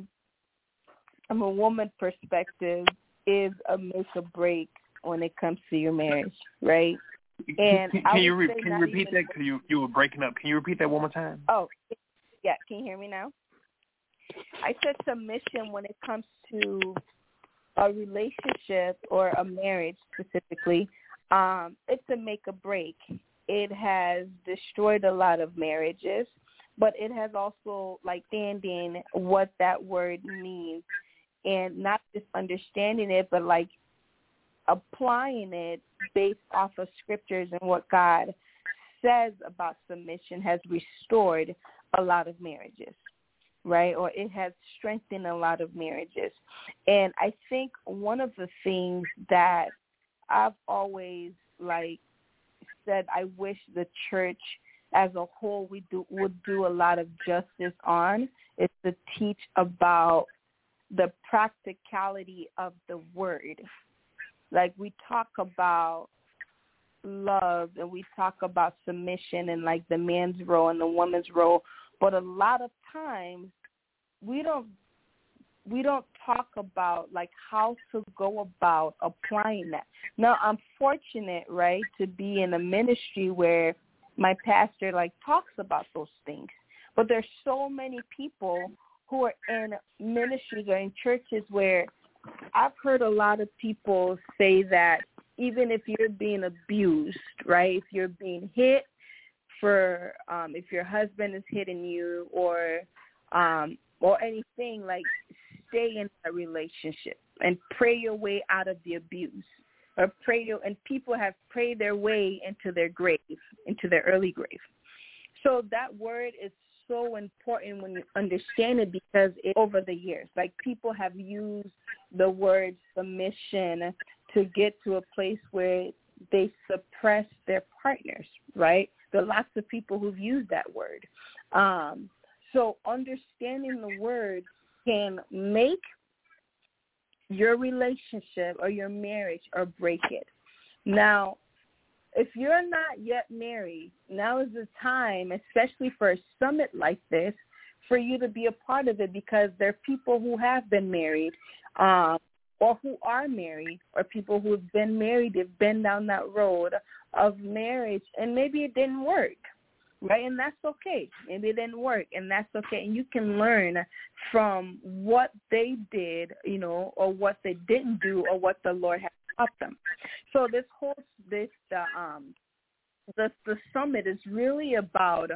from a woman perspective is a make or break when it comes to your marriage, right? And can, can you re- can you repeat even- that? Cause you you were breaking up. Can you repeat that one more time? Oh, yeah. Can you hear me now? I said submission when it comes to a relationship or a marriage specifically. Um, it's a make or break. It has destroyed a lot of marriages, but it has also like understanding what that word means and not just understanding it, but like applying it based off of scriptures and what God says about submission has restored a lot of marriages, right? Or it has strengthened a lot of marriages. And I think one of the things that I've always like said I wish the church as a whole we do would do a lot of justice on is to teach about the practicality of the word. Like we talk about love and we talk about submission and like the man's role and the woman's role, but a lot of times we don't we don't talk about like how to go about applying that. Now I'm fortunate, right, to be in a ministry where my pastor like talks about those things. But there's so many people who are in ministries or in churches where I've heard a lot of people say that even if you're being abused, right, if you're being hit for um if your husband is hitting you or um or anything like stay in that relationship and pray your way out of the abuse or pray your and people have prayed their way into their grave into their early grave. So that word is so important when you understand it because it, over the years like people have used the word submission to get to a place where they suppress their partners right there are lots of people who've used that word um so understanding the word can make your relationship or your marriage or break it. Now, if you're not yet married, now is the time, especially for a summit like this, for you to be a part of it because there are people who have been married um, or who are married or people who have been married, they've been down that road of marriage and maybe it didn't work right? And that's okay. Maybe it didn't work, and that's okay. And you can learn from what they did, you know, or what they didn't do, or what the Lord has taught them. So this whole this uh, um the the summit is really about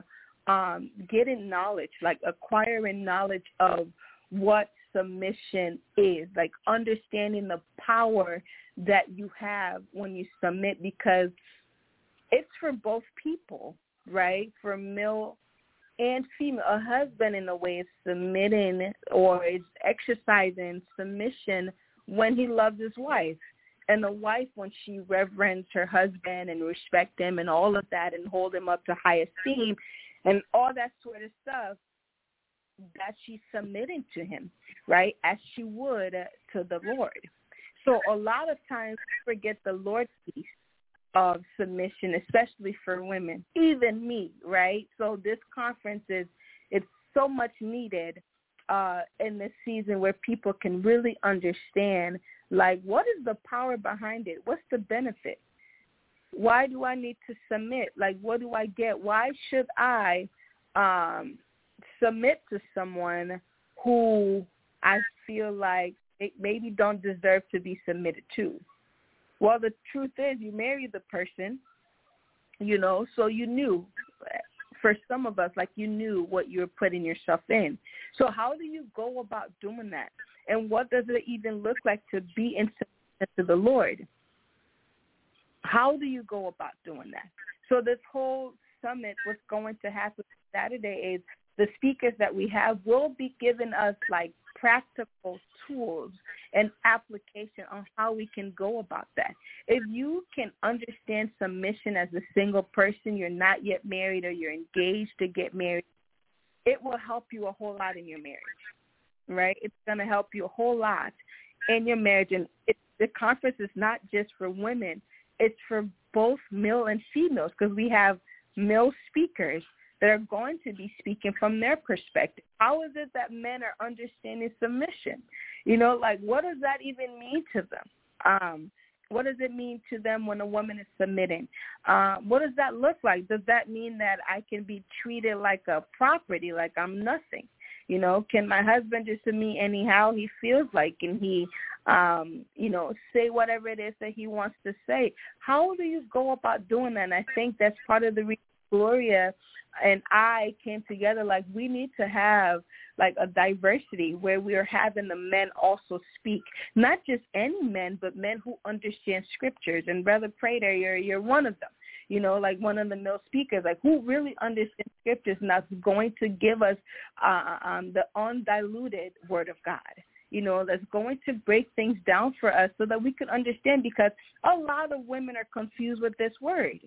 um getting knowledge, like acquiring knowledge of what submission is, like understanding the power that you have when you submit because it's for both people right? For male and female, a husband in a way is submitting or is exercising submission when he loves his wife. And the wife, when she reverends her husband and respect him and all of that and hold him up to high esteem and all that sort of stuff, that she's submitting to him, right? As she would uh, to the Lord. So a lot of times we forget the Lord piece of submission, especially for women, even me, right? So this conference is it's so much needed uh, in this season where people can really understand, like, what is the power behind it? What's the benefit? Why do I need to submit? Like, what do I get? Why should I um, submit to someone who I feel like maybe don't deserve to be submitted to. Well, the truth is, you marry the person, you know, so you knew. For some of us, like you knew what you were putting yourself in. So how do you go about doing that? And what does it even look like to be in submission to the Lord? How do you go about doing that? So this whole summit, what's going to happen Saturday is the speakers that we have will be giving us like practical tools and application on how we can go about that. If you can understand submission as a single person, you're not yet married or you're engaged to get married, it will help you a whole lot in your marriage, right? It's going to help you a whole lot in your marriage. And it, the conference is not just for women. It's for both male and females because we have male speakers that are going to be speaking from their perspective. How is it that men are understanding submission? You know, like what does that even mean to them? Um, what does it mean to them when a woman is submitting? Uh, what does that look like? Does that mean that I can be treated like a property, like I'm nothing? You know, can my husband just to me anyhow he feels like and he um, you know, say whatever it is that he wants to say. How do you go about doing that? And I think that's part of the reason Gloria and I came together like we need to have like a diversity where we are having the men also speak, not just any men, but men who understand scriptures. And Brother Prater, you're you're one of them. You know, like one of the male speakers, like who really understands scriptures and that's going to give us uh, um, the undiluted word of God you know, that's going to break things down for us so that we can understand because a lot of women are confused with this word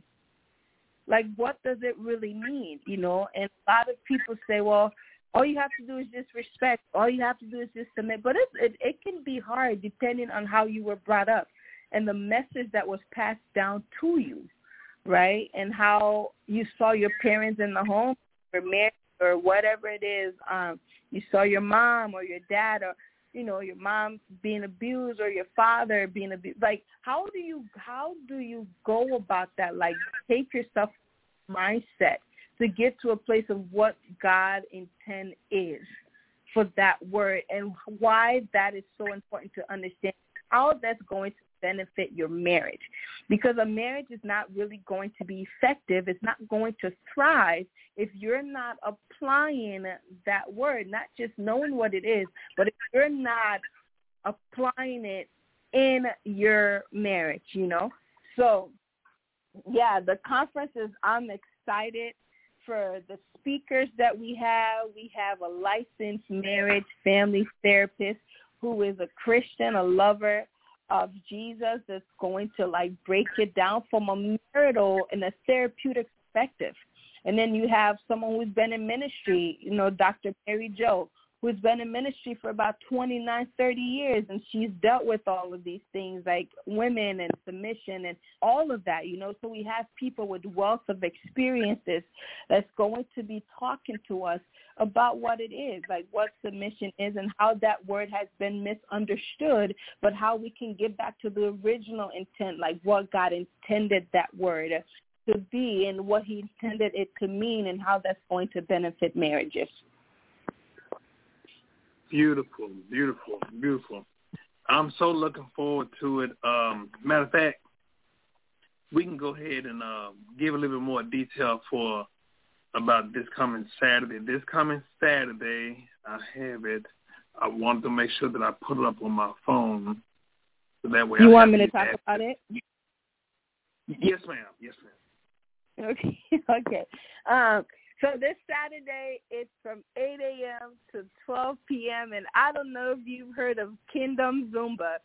like what does it really mean you know? And a lot of people say well all you have to do is just respect. All you have to do is just submit. But it it, it can be hard depending on how you were brought up and the message that was passed down to you right? And how you saw your parents in the home or married or whatever it is. Um you saw your mom or your dad or you know your mom being abused or your father being abused like how do you how do you go about that? Like take yourself mindset to get to a place of what god intent is for that word and why that is so important to understand how that's going to benefit your marriage. Because a marriage is not really going to be effective it's not going to thrive if you're not applying that word not just knowing what it is but if you're not applying it in your marriage you know? So yeah the conference is i'm excited for the speakers that we have. We have a licensed marriage family therapist who is a christian a lover of Jesus that's going to like break it down from a marital and a therapeutic perspective. And then you have someone who's been in ministry, you know, Dr. Mary Jo, who's been in ministry for about 29, 30 years, and she's dealt with all of these things like women and submission and all of that, you know. So we have people with wealth of experiences that's going to be talking to us about what it is, like what submission is and how that word has been misunderstood, but how we can get back to the original intent, like what God intended that word to be and what he intended it to mean and how that's going to benefit marriages. Beautiful, beautiful, beautiful. I'm so looking forward to it. Um, matter of fact, we can go ahead and uh, give a little bit more detail for about this coming Saturday. This coming Saturday, I have it. I want to make sure that I put it up on my phone, so that way. You I want me to talk about it? Yes, ma'am. Yes, ma'am. [LAUGHS] Okay. [LAUGHS] okay. Um, so this Saturday, it's from 8 a.m. to 12 p.m. And I don't know if you've heard of Kingdom Zumba.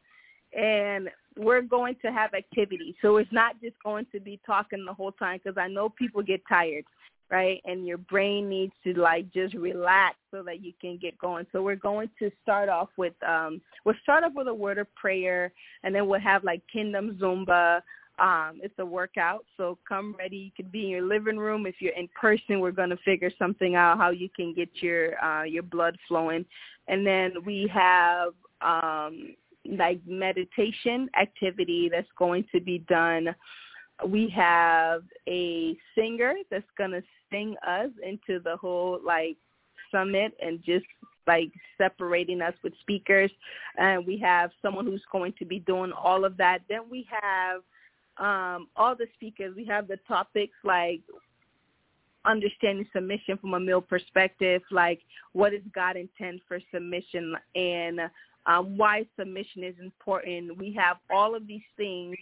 And we're going to have activities. So it's not just going to be talking the whole time because I know people get tired, right? And your brain needs to like just relax so that you can get going. So we're going to start off with um we'll start off with a word of prayer and then we'll have like Kingdom Zumba um, it's a workout, so come ready. You could be in your living room. If you're in person, we're going to figure something out how you can get your uh, your blood flowing. And then we have um, like meditation activity that's going to be done. We have a singer that's going to sing us into the whole like summit and just like separating us with speakers. And we have someone who's going to be doing all of that. Then we have um, all the speakers. We have the topics like understanding submission from a male perspective, like what does God intend for submission and um, why submission is important. We have all of these things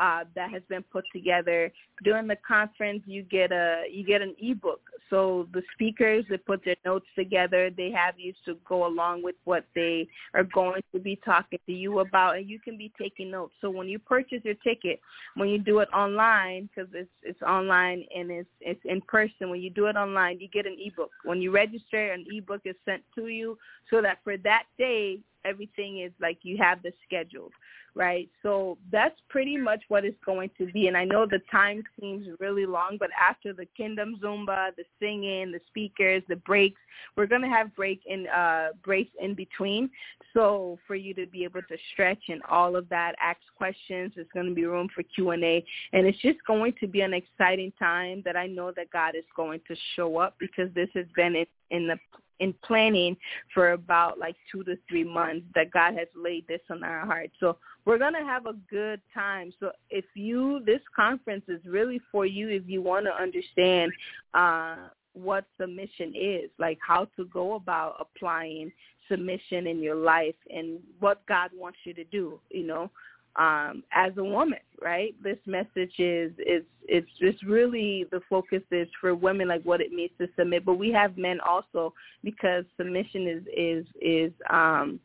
uh, that has been put together. During the conference, you get a you get an ebook. So the speakers they put their notes together. They have you to go along with what they are going to be talking to you about, and you can be taking notes. So when you purchase your ticket, when you do it online, because it's it's online and it's it's in person. When you do it online, you get an ebook. When you register, an ebook is sent to you so that for that day everything is like you have the scheduled right? So that's pretty much what it's going to be. And I know the time seems really long, but after the Kingdom Zumba, the singing, the speakers, the breaks, we're going to have break in uh, breaks in between. So for you to be able to stretch and all of that, ask questions, there's going to be room for Q and A, and it's just going to be an exciting time that I know that God is going to show up because this has been in the in planning for about like two to three months that God has laid this on our hearts. So we're going to have a good time. So if you, this conference is really for you if you want to understand uh, what submission is, like how to go about applying submission in your life and what God wants you to do, you know um, as a woman, right? This message is is it's just really the focus is for women, like what it means to submit. But we have men also because submission is is is um,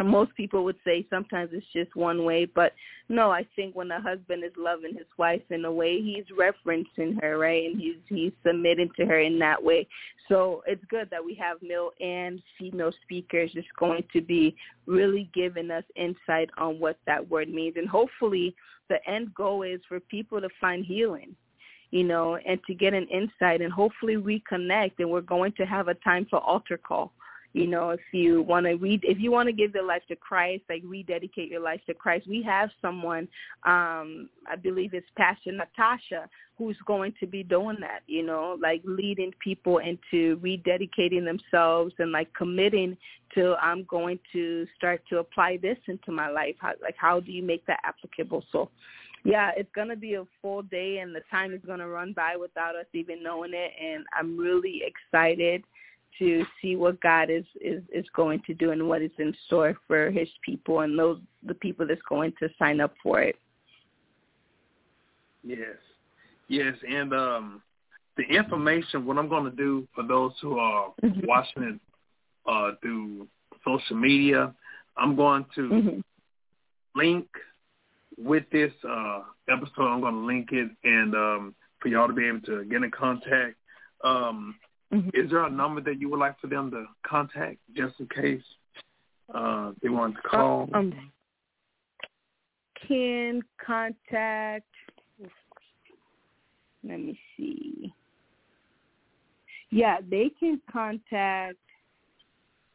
[LAUGHS] most people would say sometimes it's just one way, but no, I think when a husband is loving his wife in a way, he's referencing her, right? And he's he's submitting to her in that way. So it's good that we have male and female speakers just going to be really giving us insight on what that word means. And hopefully the end goal is for people to find healing you know, and to get an insight and hopefully reconnect. And we're going to have a time for altar call you know, if you want to read, if you want to give your life to Christ, like rededicate your life to Christ, we have someone, um, I believe it's Pastor Natasha, who's going to be doing that, you know, like leading people into rededicating themselves and like committing to, I'm going to start to apply this into my life. How, like, how do you make that applicable? So, yeah, it's going to be a full day and the time is going to run by without us even knowing it. And I'm really excited to see what God is, is, is going to do and what is in store for his people and those the people that's going to sign up for it. Yes. Yes, and um the information what I'm going to do for those who are mm-hmm. watching it uh through social media, I'm going to mm-hmm. link with this uh episode I'm going to link it and um for y'all to be able to get in contact um Mm-hmm. Is there a number that you would like for them to contact just in case uh, they want to call? Uh, um, can contact. Let me see. Yeah, they can contact.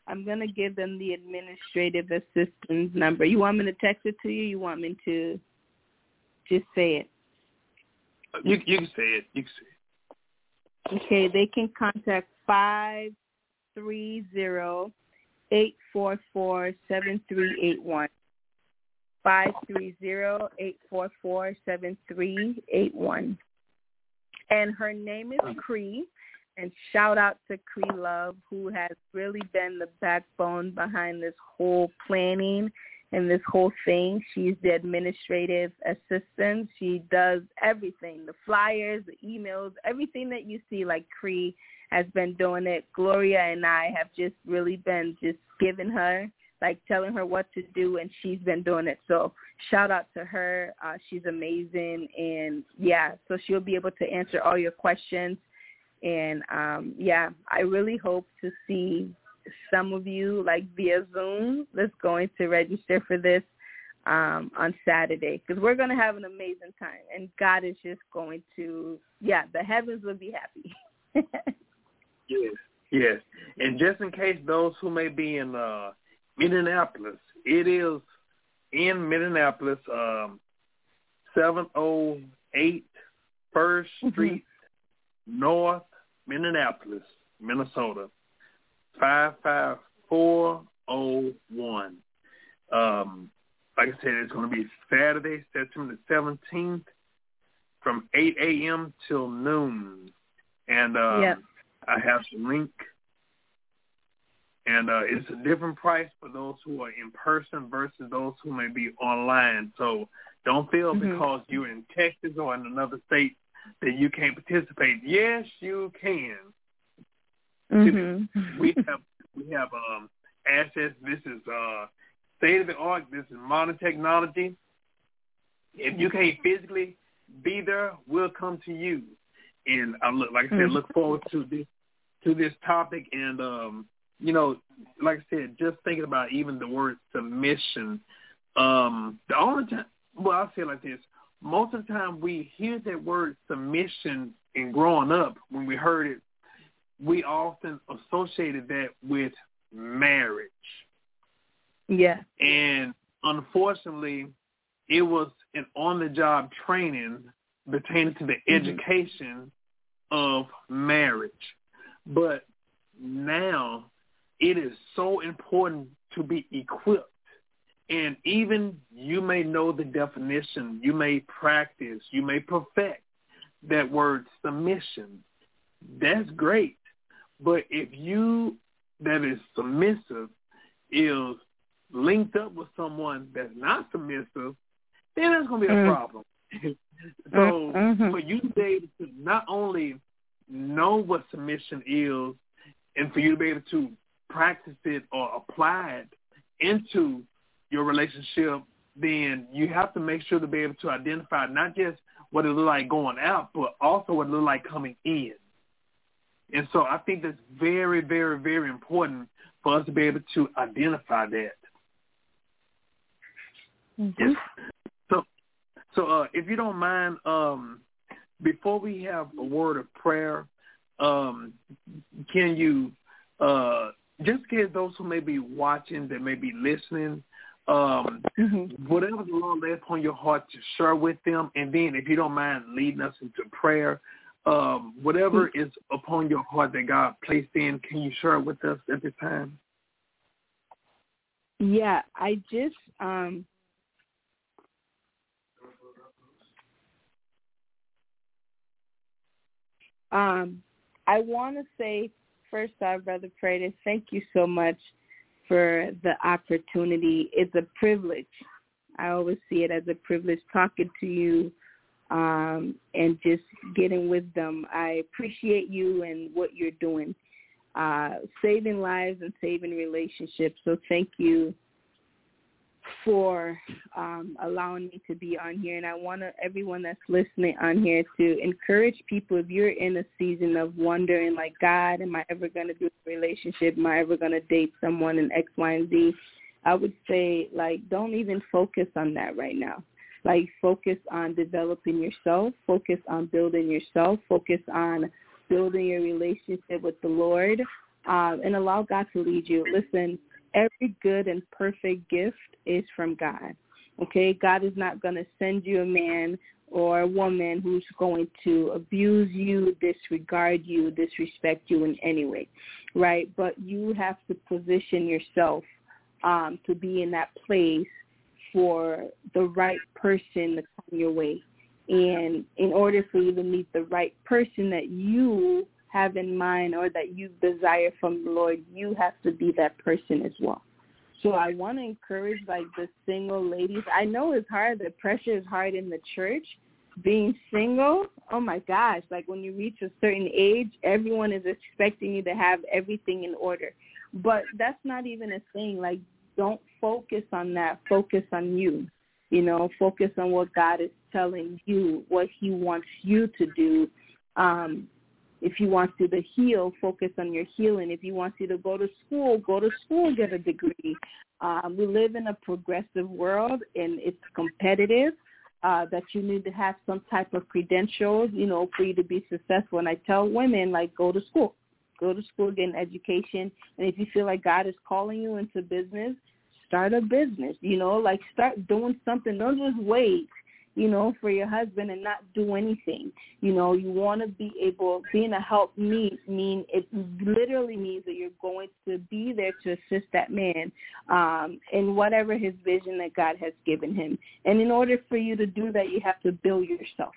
I'm gonna give them the administrative assistance number. You want me to text it to you? You want me to just say it? You you can say it. You can say it. Okay, they can contact five three zero eight four four seven three eight one. Five three zero eight four four seven three eight one. And her name is Cree. And shout out to Cree Love, who has really been the backbone behind this whole planning in this whole thing. She's the administrative assistant. She does everything, the flyers, the emails, everything that you see like Cree has been doing it. Gloria and I have just really been just giving her, like telling her what to do and she's been doing it. So shout out to her. Uh, she's amazing. And yeah, so she'll be able to answer all your questions. And um, yeah, I really hope to see some of you like via Zoom that's going to register for this um, on Saturday because we're going to have an amazing time and God is just going to, yeah, the heavens will be happy. [LAUGHS] yes, yes. And just in case those who may be in uh, Minneapolis, it is in Minneapolis, um, 708 First mm-hmm. Street, North Minneapolis, Minnesota. 5541. Um, like I said, it's going to be Saturday, September the 17th from 8 a.m. till noon. And um, Yep. I have the link. And uh, it's a different price for those who are in person versus those who may be online. So don't feel Mhm. because you're in Texas or in another state that you can't participate. Yes, you can. Mhm. We have we have um assets. This is uh state of the art. This is modern technology. If you can't physically be there, we'll come to you. And I look like I said, Mhm. look forward to this to this topic and um you know, like I said, just thinking about even the word submission. Um the only time well I'll say it like this. Most of the time we hear that word submission in growing up when we heard it we often associated that with marriage. Yeah. And unfortunately, it was an on-the-job training pertaining to the Mhm. education of marriage. But now it is so important to be equipped. And even you may know the definition, you may practice, you may perfect that word submission. That's great. But if you that is submissive is linked up with someone that's not submissive, then that's going to be a Mm. problem. [LAUGHS] so Mhm. for you to be able to not only know what submission is, and for you to be able to practice it or apply it into your relationship, then you have to make sure to be able to identify not just what it look like going out, but also what it look like coming in. And so I think that's very, very, very important for us to be able to identify that. Mhm. Yes. So, so uh, if you don't mind, um, before we have a word of prayer, um, can you uh, just give those who may be watching, that may be listening, um, Mhm. whatever the Lord lays upon your heart to share with them, and then if you don't mind leading us into prayer, um, whatever is upon your heart that God placed in, can you share it with us at this time? Yeah, I just um um I want to say first off, Brother Prater, thank you so much for the opportunity. It's a privilege. I always see it as a privilege talking to you um, and just getting wisdom. I appreciate you and what you're doing, uh, saving lives and saving relationships. So thank you for um, allowing me to be on here. And I want everyone that's listening on here to encourage people if you're in a season of wondering, like, God, am I ever going to do a relationship? Am I ever going to date someone in X, Y, and Z? I would say, like, don't even focus on that right now. Like, focus on developing yourself, focus on building yourself, focus on building your relationship with the Lord, um, and allow God to lead you. Listen, every good and perfect gift is from God. Okay, God is not going to send you a man or a woman who's going to abuse you, disregard you, disrespect you in any way, right? But you have to position yourself um, to be in that place for the right person to come your way. And in order for you to meet the right person that you have in mind or that you desire from the Lord, you have to be that person as well. So I want to encourage like the single ladies. I know it's hard. The pressure is hard in the church. Being single, oh my gosh, like when you reach a certain age, everyone is expecting you to have everything in order. But that's not even a thing. Like don't focus on that. Focus on you. You know, focus on what God is telling you, what he wants you to do. Um, if he wants you to heal, focus on your healing. If he wants you to go to school, go to school, get a degree. Um, we live in a progressive world, and it's competitive. Uh, that you need to have some type of credentials, you know, for you to be successful. And I tell women, like, go to school, go to school, get an education. And if you feel like God is calling you into business, start a business. You know, like start doing something. Don't just wait you know, for your husband and not do anything. You know, you want to be able, being a help meet mean it literally means that you're going to be there to assist that man um, in whatever his vision that God has given him. And in order for you to do that, you have to build yourself.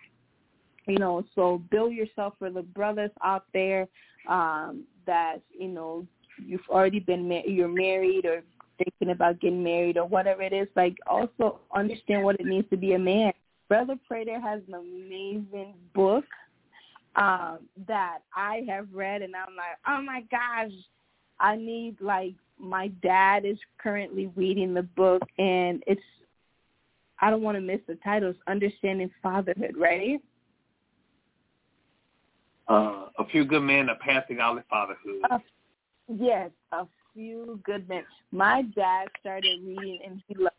You know, so build yourself for the brothers out there um, that you know you've already been ma- you're married or thinking about getting married or whatever it is, like also understand what it means to be a man. Brother Prater has an amazing book um, that I have read, and I'm like, oh my gosh, I need like my dad is currently reading the book, and it's I don't want to miss the title. It's Understanding Fatherhood, right? Uh, a few good men are passing out of fatherhood. Uh, yes, a few good men. My dad started reading and he loved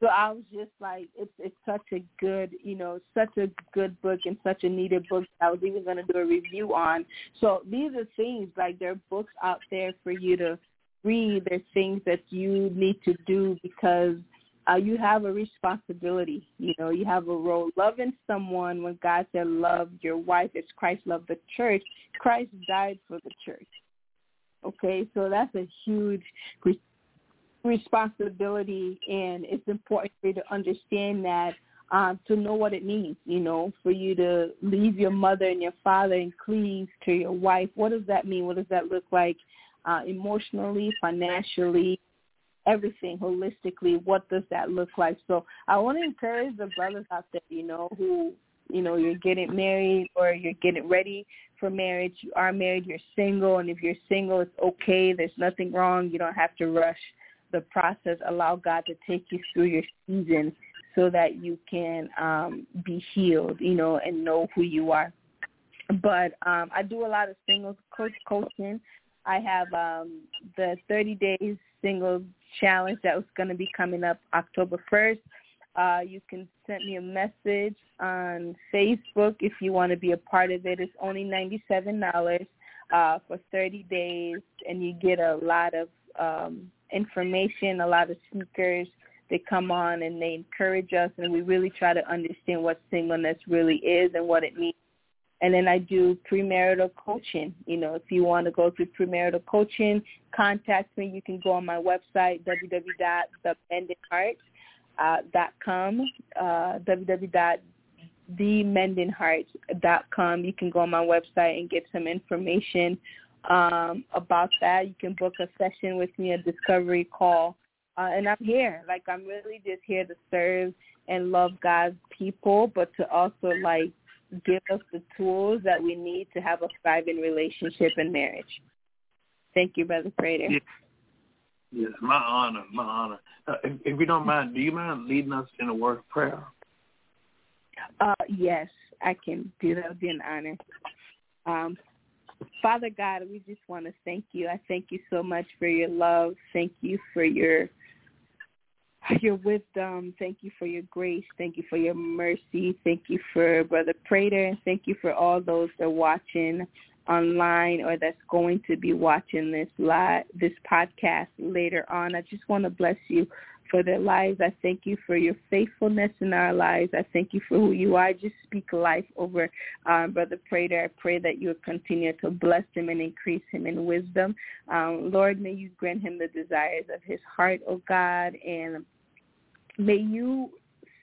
so I was just like, it's it's such a good, you know, such a good book and such a needed book. I was even going to do a review on. So these are things like there are books out there for you to read. There's things that you need to do because uh, you have a responsibility. You know, you have a role. Loving someone when God said love your wife as Christ loved the church. Christ died for the church. Okay, so that's a huge responsibility, and it's important for you to understand that um, to know what it means. You know, for you to leave your mother and your father and cleave to your wife. What does that mean? What does that look like uh, emotionally, financially, everything holistically? What does that look like? So I want to encourage the brothers out there, you know, who you know you're getting married or you're getting ready for marriage, you are married, you're single, and if you're single, it's okay. There's nothing wrong. You don't have to rush the process. Allow God to take you through your season so that you can um, be healed, you know, and know who you are. But um, I do a lot of singles coach coaching. I have um, the 30 days single challenge that was going to be coming up October 1st. Uh, you can send me a message on Facebook if you want to be a part of it. It's only $97 uh, for 30 days, and you get a lot of um, information, a lot of speakers. They come on and they encourage us, and we really try to understand what singleness really is and what it means. And then I do premarital coaching. You know, if you want to go through premarital coaching, contact me. You can go on my website, www.themendingheart.com uh, .com, www.themendingheart.com. You can go on my website and get some information um, about that. You can book a session with me, a discovery call. Uh, and I'm here. Like, I'm really just here to serve and love God's people, but to also, like, give us the tools that we need to have a thriving relationship and marriage. Thank you, Brother Prater. Yes, yes my honor, my honor. Uh, if, if you don't mind, do you mind leading us in a word of prayer? Uh, yes, I can do that. Would be an honor. Um, Father God, we just want to thank you. I thank you so much for your love. Thank you for your [LAUGHS] your wisdom. Thank you for your grace. Thank you for your mercy. Thank you for Brother Prater. And thank you for all those that are watching online or that's going to be watching this live this podcast later on. I just want to bless you for their lives. I thank you for your faithfulness in our lives. I thank you for who you are. I just speak life over um, Brother Prater. I pray that you will continue to bless him and increase him in wisdom. Um, Lord, may you grant him the desires of his heart, oh God, and may you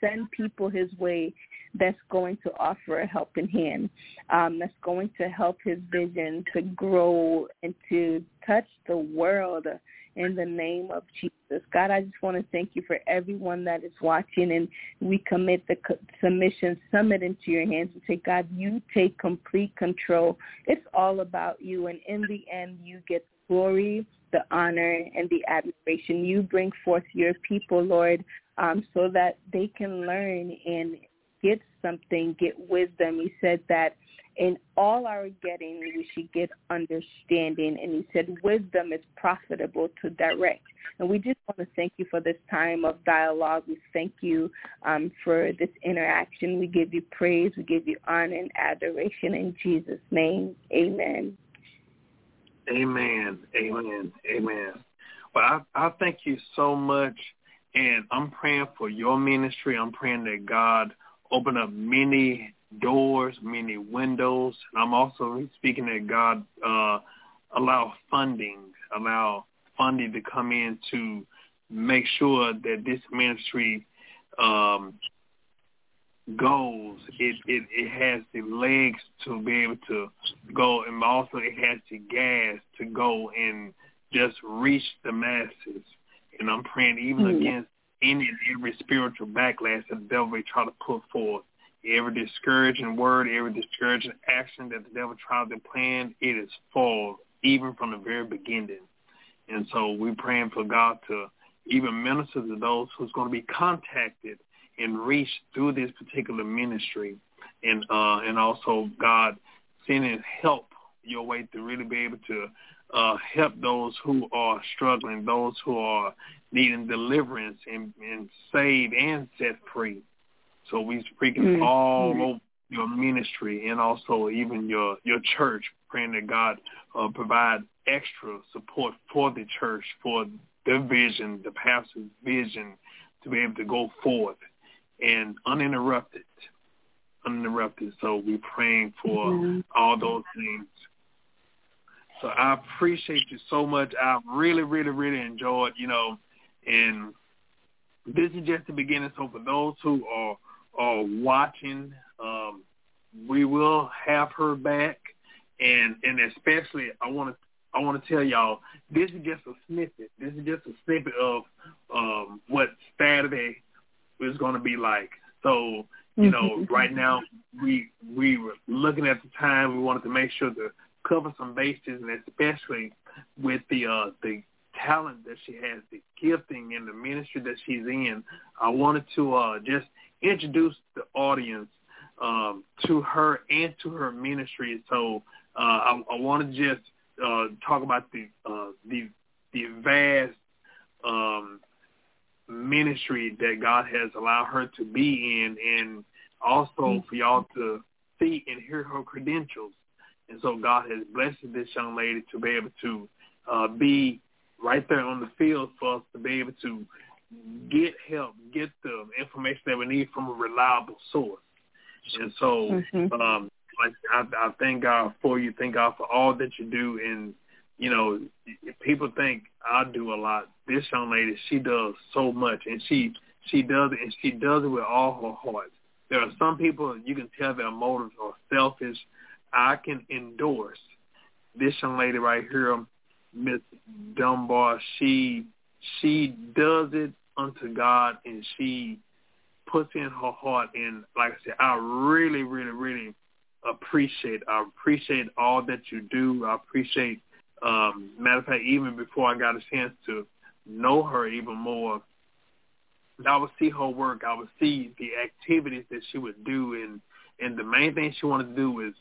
send people his way that's going to offer a helping hand, um, that's going to help his vision to grow and to touch the world in the name of Jesus. God, I just want to thank you for everyone that is watching, and we commit the submission summit into your hands and say, God, you take complete control. It's all about you, and in the end, you get the glory, the honor, and the admiration. You bring forth your people, Lord, um, so that they can learn and get something, get wisdom. He said that in all our getting, we should get understanding. And he said, wisdom is profitable to direct. And we just want to thank you for this time of dialogue. We thank you um, for this interaction. We give you praise. We give you honor and adoration in Jesus' name. Amen. Amen. Amen. Amen. Well, I, I thank you so much. And I'm praying for your ministry. I'm praying that God open up many doors, many windows. And I'm also speaking that God uh, allow funding, allow funding to come in to make sure that this ministry um, goes. It, it it has the legs to be able to go, and also it has the gas to go and just reach the masses. And I'm praying even mm-hmm. against any and every spiritual backlash that the devil may try to put forth. Every discouraging word, every discouraging action that the devil tries to plan, it is false, even from the very beginning. And so we're praying for God to even minister to those who's going to be contacted and reached through this particular ministry, and uh, and also God sending help your way to really be able to uh, help those who are struggling, those who are needing deliverance and, and saved and set free. So we speaking mm-hmm. all mm-hmm. over your ministry and also even your your church, praying that God uh, provide extra support for the church, for the vision, the pastor's vision, to be able to go forth and uninterrupted, uninterrupted. So we're praying for mm-hmm. all those things. So I appreciate you so much. I really, really, really enjoyed, you know, and this is just the beginning. So for those who are are watching, um, we will have her back, and and especially I want to I want to tell y'all this is just a snippet. This is just a snippet of um, what Saturday is going to be like. So you know, mm-hmm. right now we we were looking at the time. We wanted to make sure to cover some bases, and especially with the uh, the talent that she has, the gifting and the ministry that she's in. I wanted to uh, just introduce the audience um, to her and to her ministry. So uh, I, I want to just uh, talk about the uh, the the vast um, ministry that God has allowed her to be in, and also mm-hmm. for y'all to see and hear her credentials. And so God has blessed this young lady to be able to uh, be right there on the field for us to be able to get help, get the information that we need from a reliable source. And so, mm-hmm. um, like I, I thank God for you. Thank God for all that you do. And you know, people think I do a lot. This young lady, she does so much, and she she does it, and she does it with all her heart. There are some people you can tell their motives are selfish. I can endorse this young lady right here, Miss Dunbar. She she does it unto God, and she puts in her heart. And like I said, I really, really, really appreciate. I appreciate all that you do. I appreciate. Um, matter of fact, even before I got a chance to know her even more, I would see her work. I would see the activities that she would do, and and the main thing she wanted to do was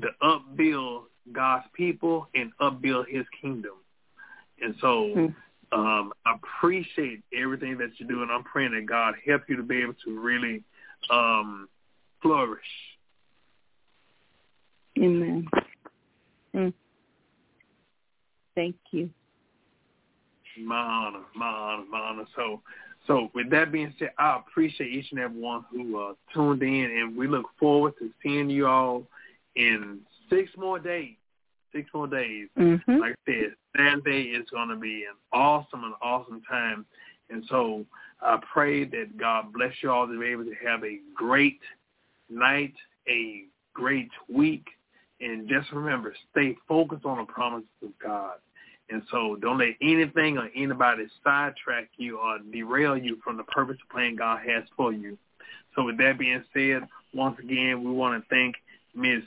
to upbuild God's people and upbuild His kingdom. And so mm-hmm. um, I appreciate everything that you do, and I'm praying that God help you to be able to really um, flourish. Amen. Mm. Thank you. My honor, my honor, my honor. So, so with that being said, I appreciate each and every one who uh, tuned in, and we look forward to seeing you all in six more days six more days. Mm-hmm. Like I said, Saturday is going to be an awesome and awesome time. And so I pray that God bless you all to be able to have a great night, a great week. And just remember, stay focused on the promises of God. And so don't let anything or anybody sidetrack you or derail you from the purpose and plan God has for you. So with that being said, once again, we want to thank Ms.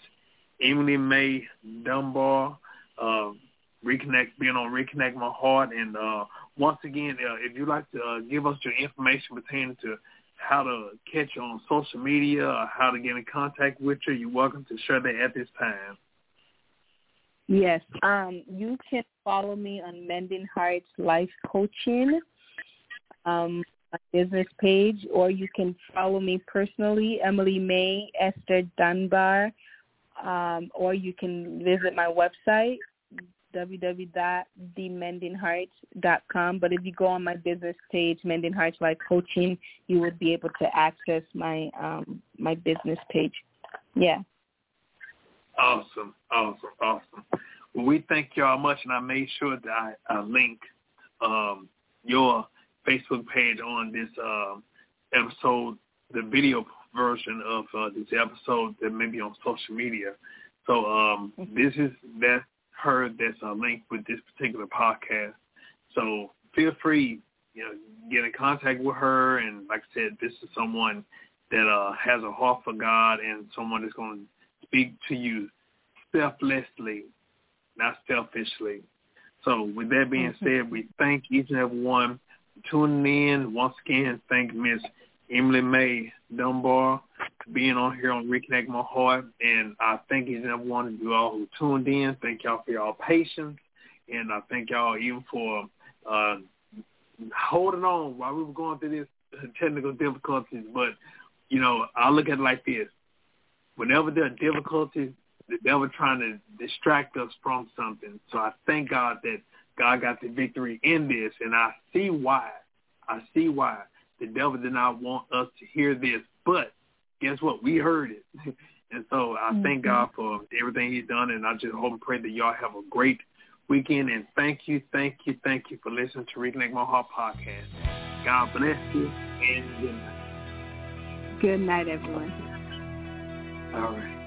Emily May Dunbar, uh, reconnect, being on Reconnect My Heart. And uh, once again, uh, if you'd like to uh, give us your information pertaining to how to catch you on social media or how to get in contact with you, you're welcome to share that at this time. Yes, um, you can follow me on Mending Hearts Life Coaching um, business page, or you can follow me personally, Emily May Esther Dunbar um, or you can visit my website, www.themendingheart.com. But if you go on my business page, Mending Hearts Life Coaching, you would be able to access my um, my business page. Yeah. Awesome, awesome, awesome. Well, we thank y'all much, and I made sure that I, I link um, your Facebook page on this um, episode, the video version of uh, this episode that may be on social media. So um, mm-hmm. this is that her that's a link with this particular podcast. So feel free, you know, get in contact with her. And like I said, this is someone that uh, has a heart for God and someone that's going to speak to you selflessly, not selfishly. So with that being mm-hmm. said, we thank each and every one tuning in. Once again, thank Miss Emily May Dunbar being on here on Reconnect My Heart. And I thank each and every one of you all who tuned in. Thank y'all for y'all patience. And I thank y'all even for uh, holding on while we were going through this technical difficulties. But, you know, I look at it like this. Whenever there are difficulties, the devil trying to distract us from something. So I thank God that God got the victory in this, and I see why. I see why the devil did not want us to hear this, but guess what? We heard it. [LAUGHS] and so I mm-hmm. thank God for everything he's done, and I just hope and pray that y'all have a great weekend. And thank you, thank you, thank you for listening to Reconnect My Heart podcast. God bless you, and good night. Good night, everyone. All right.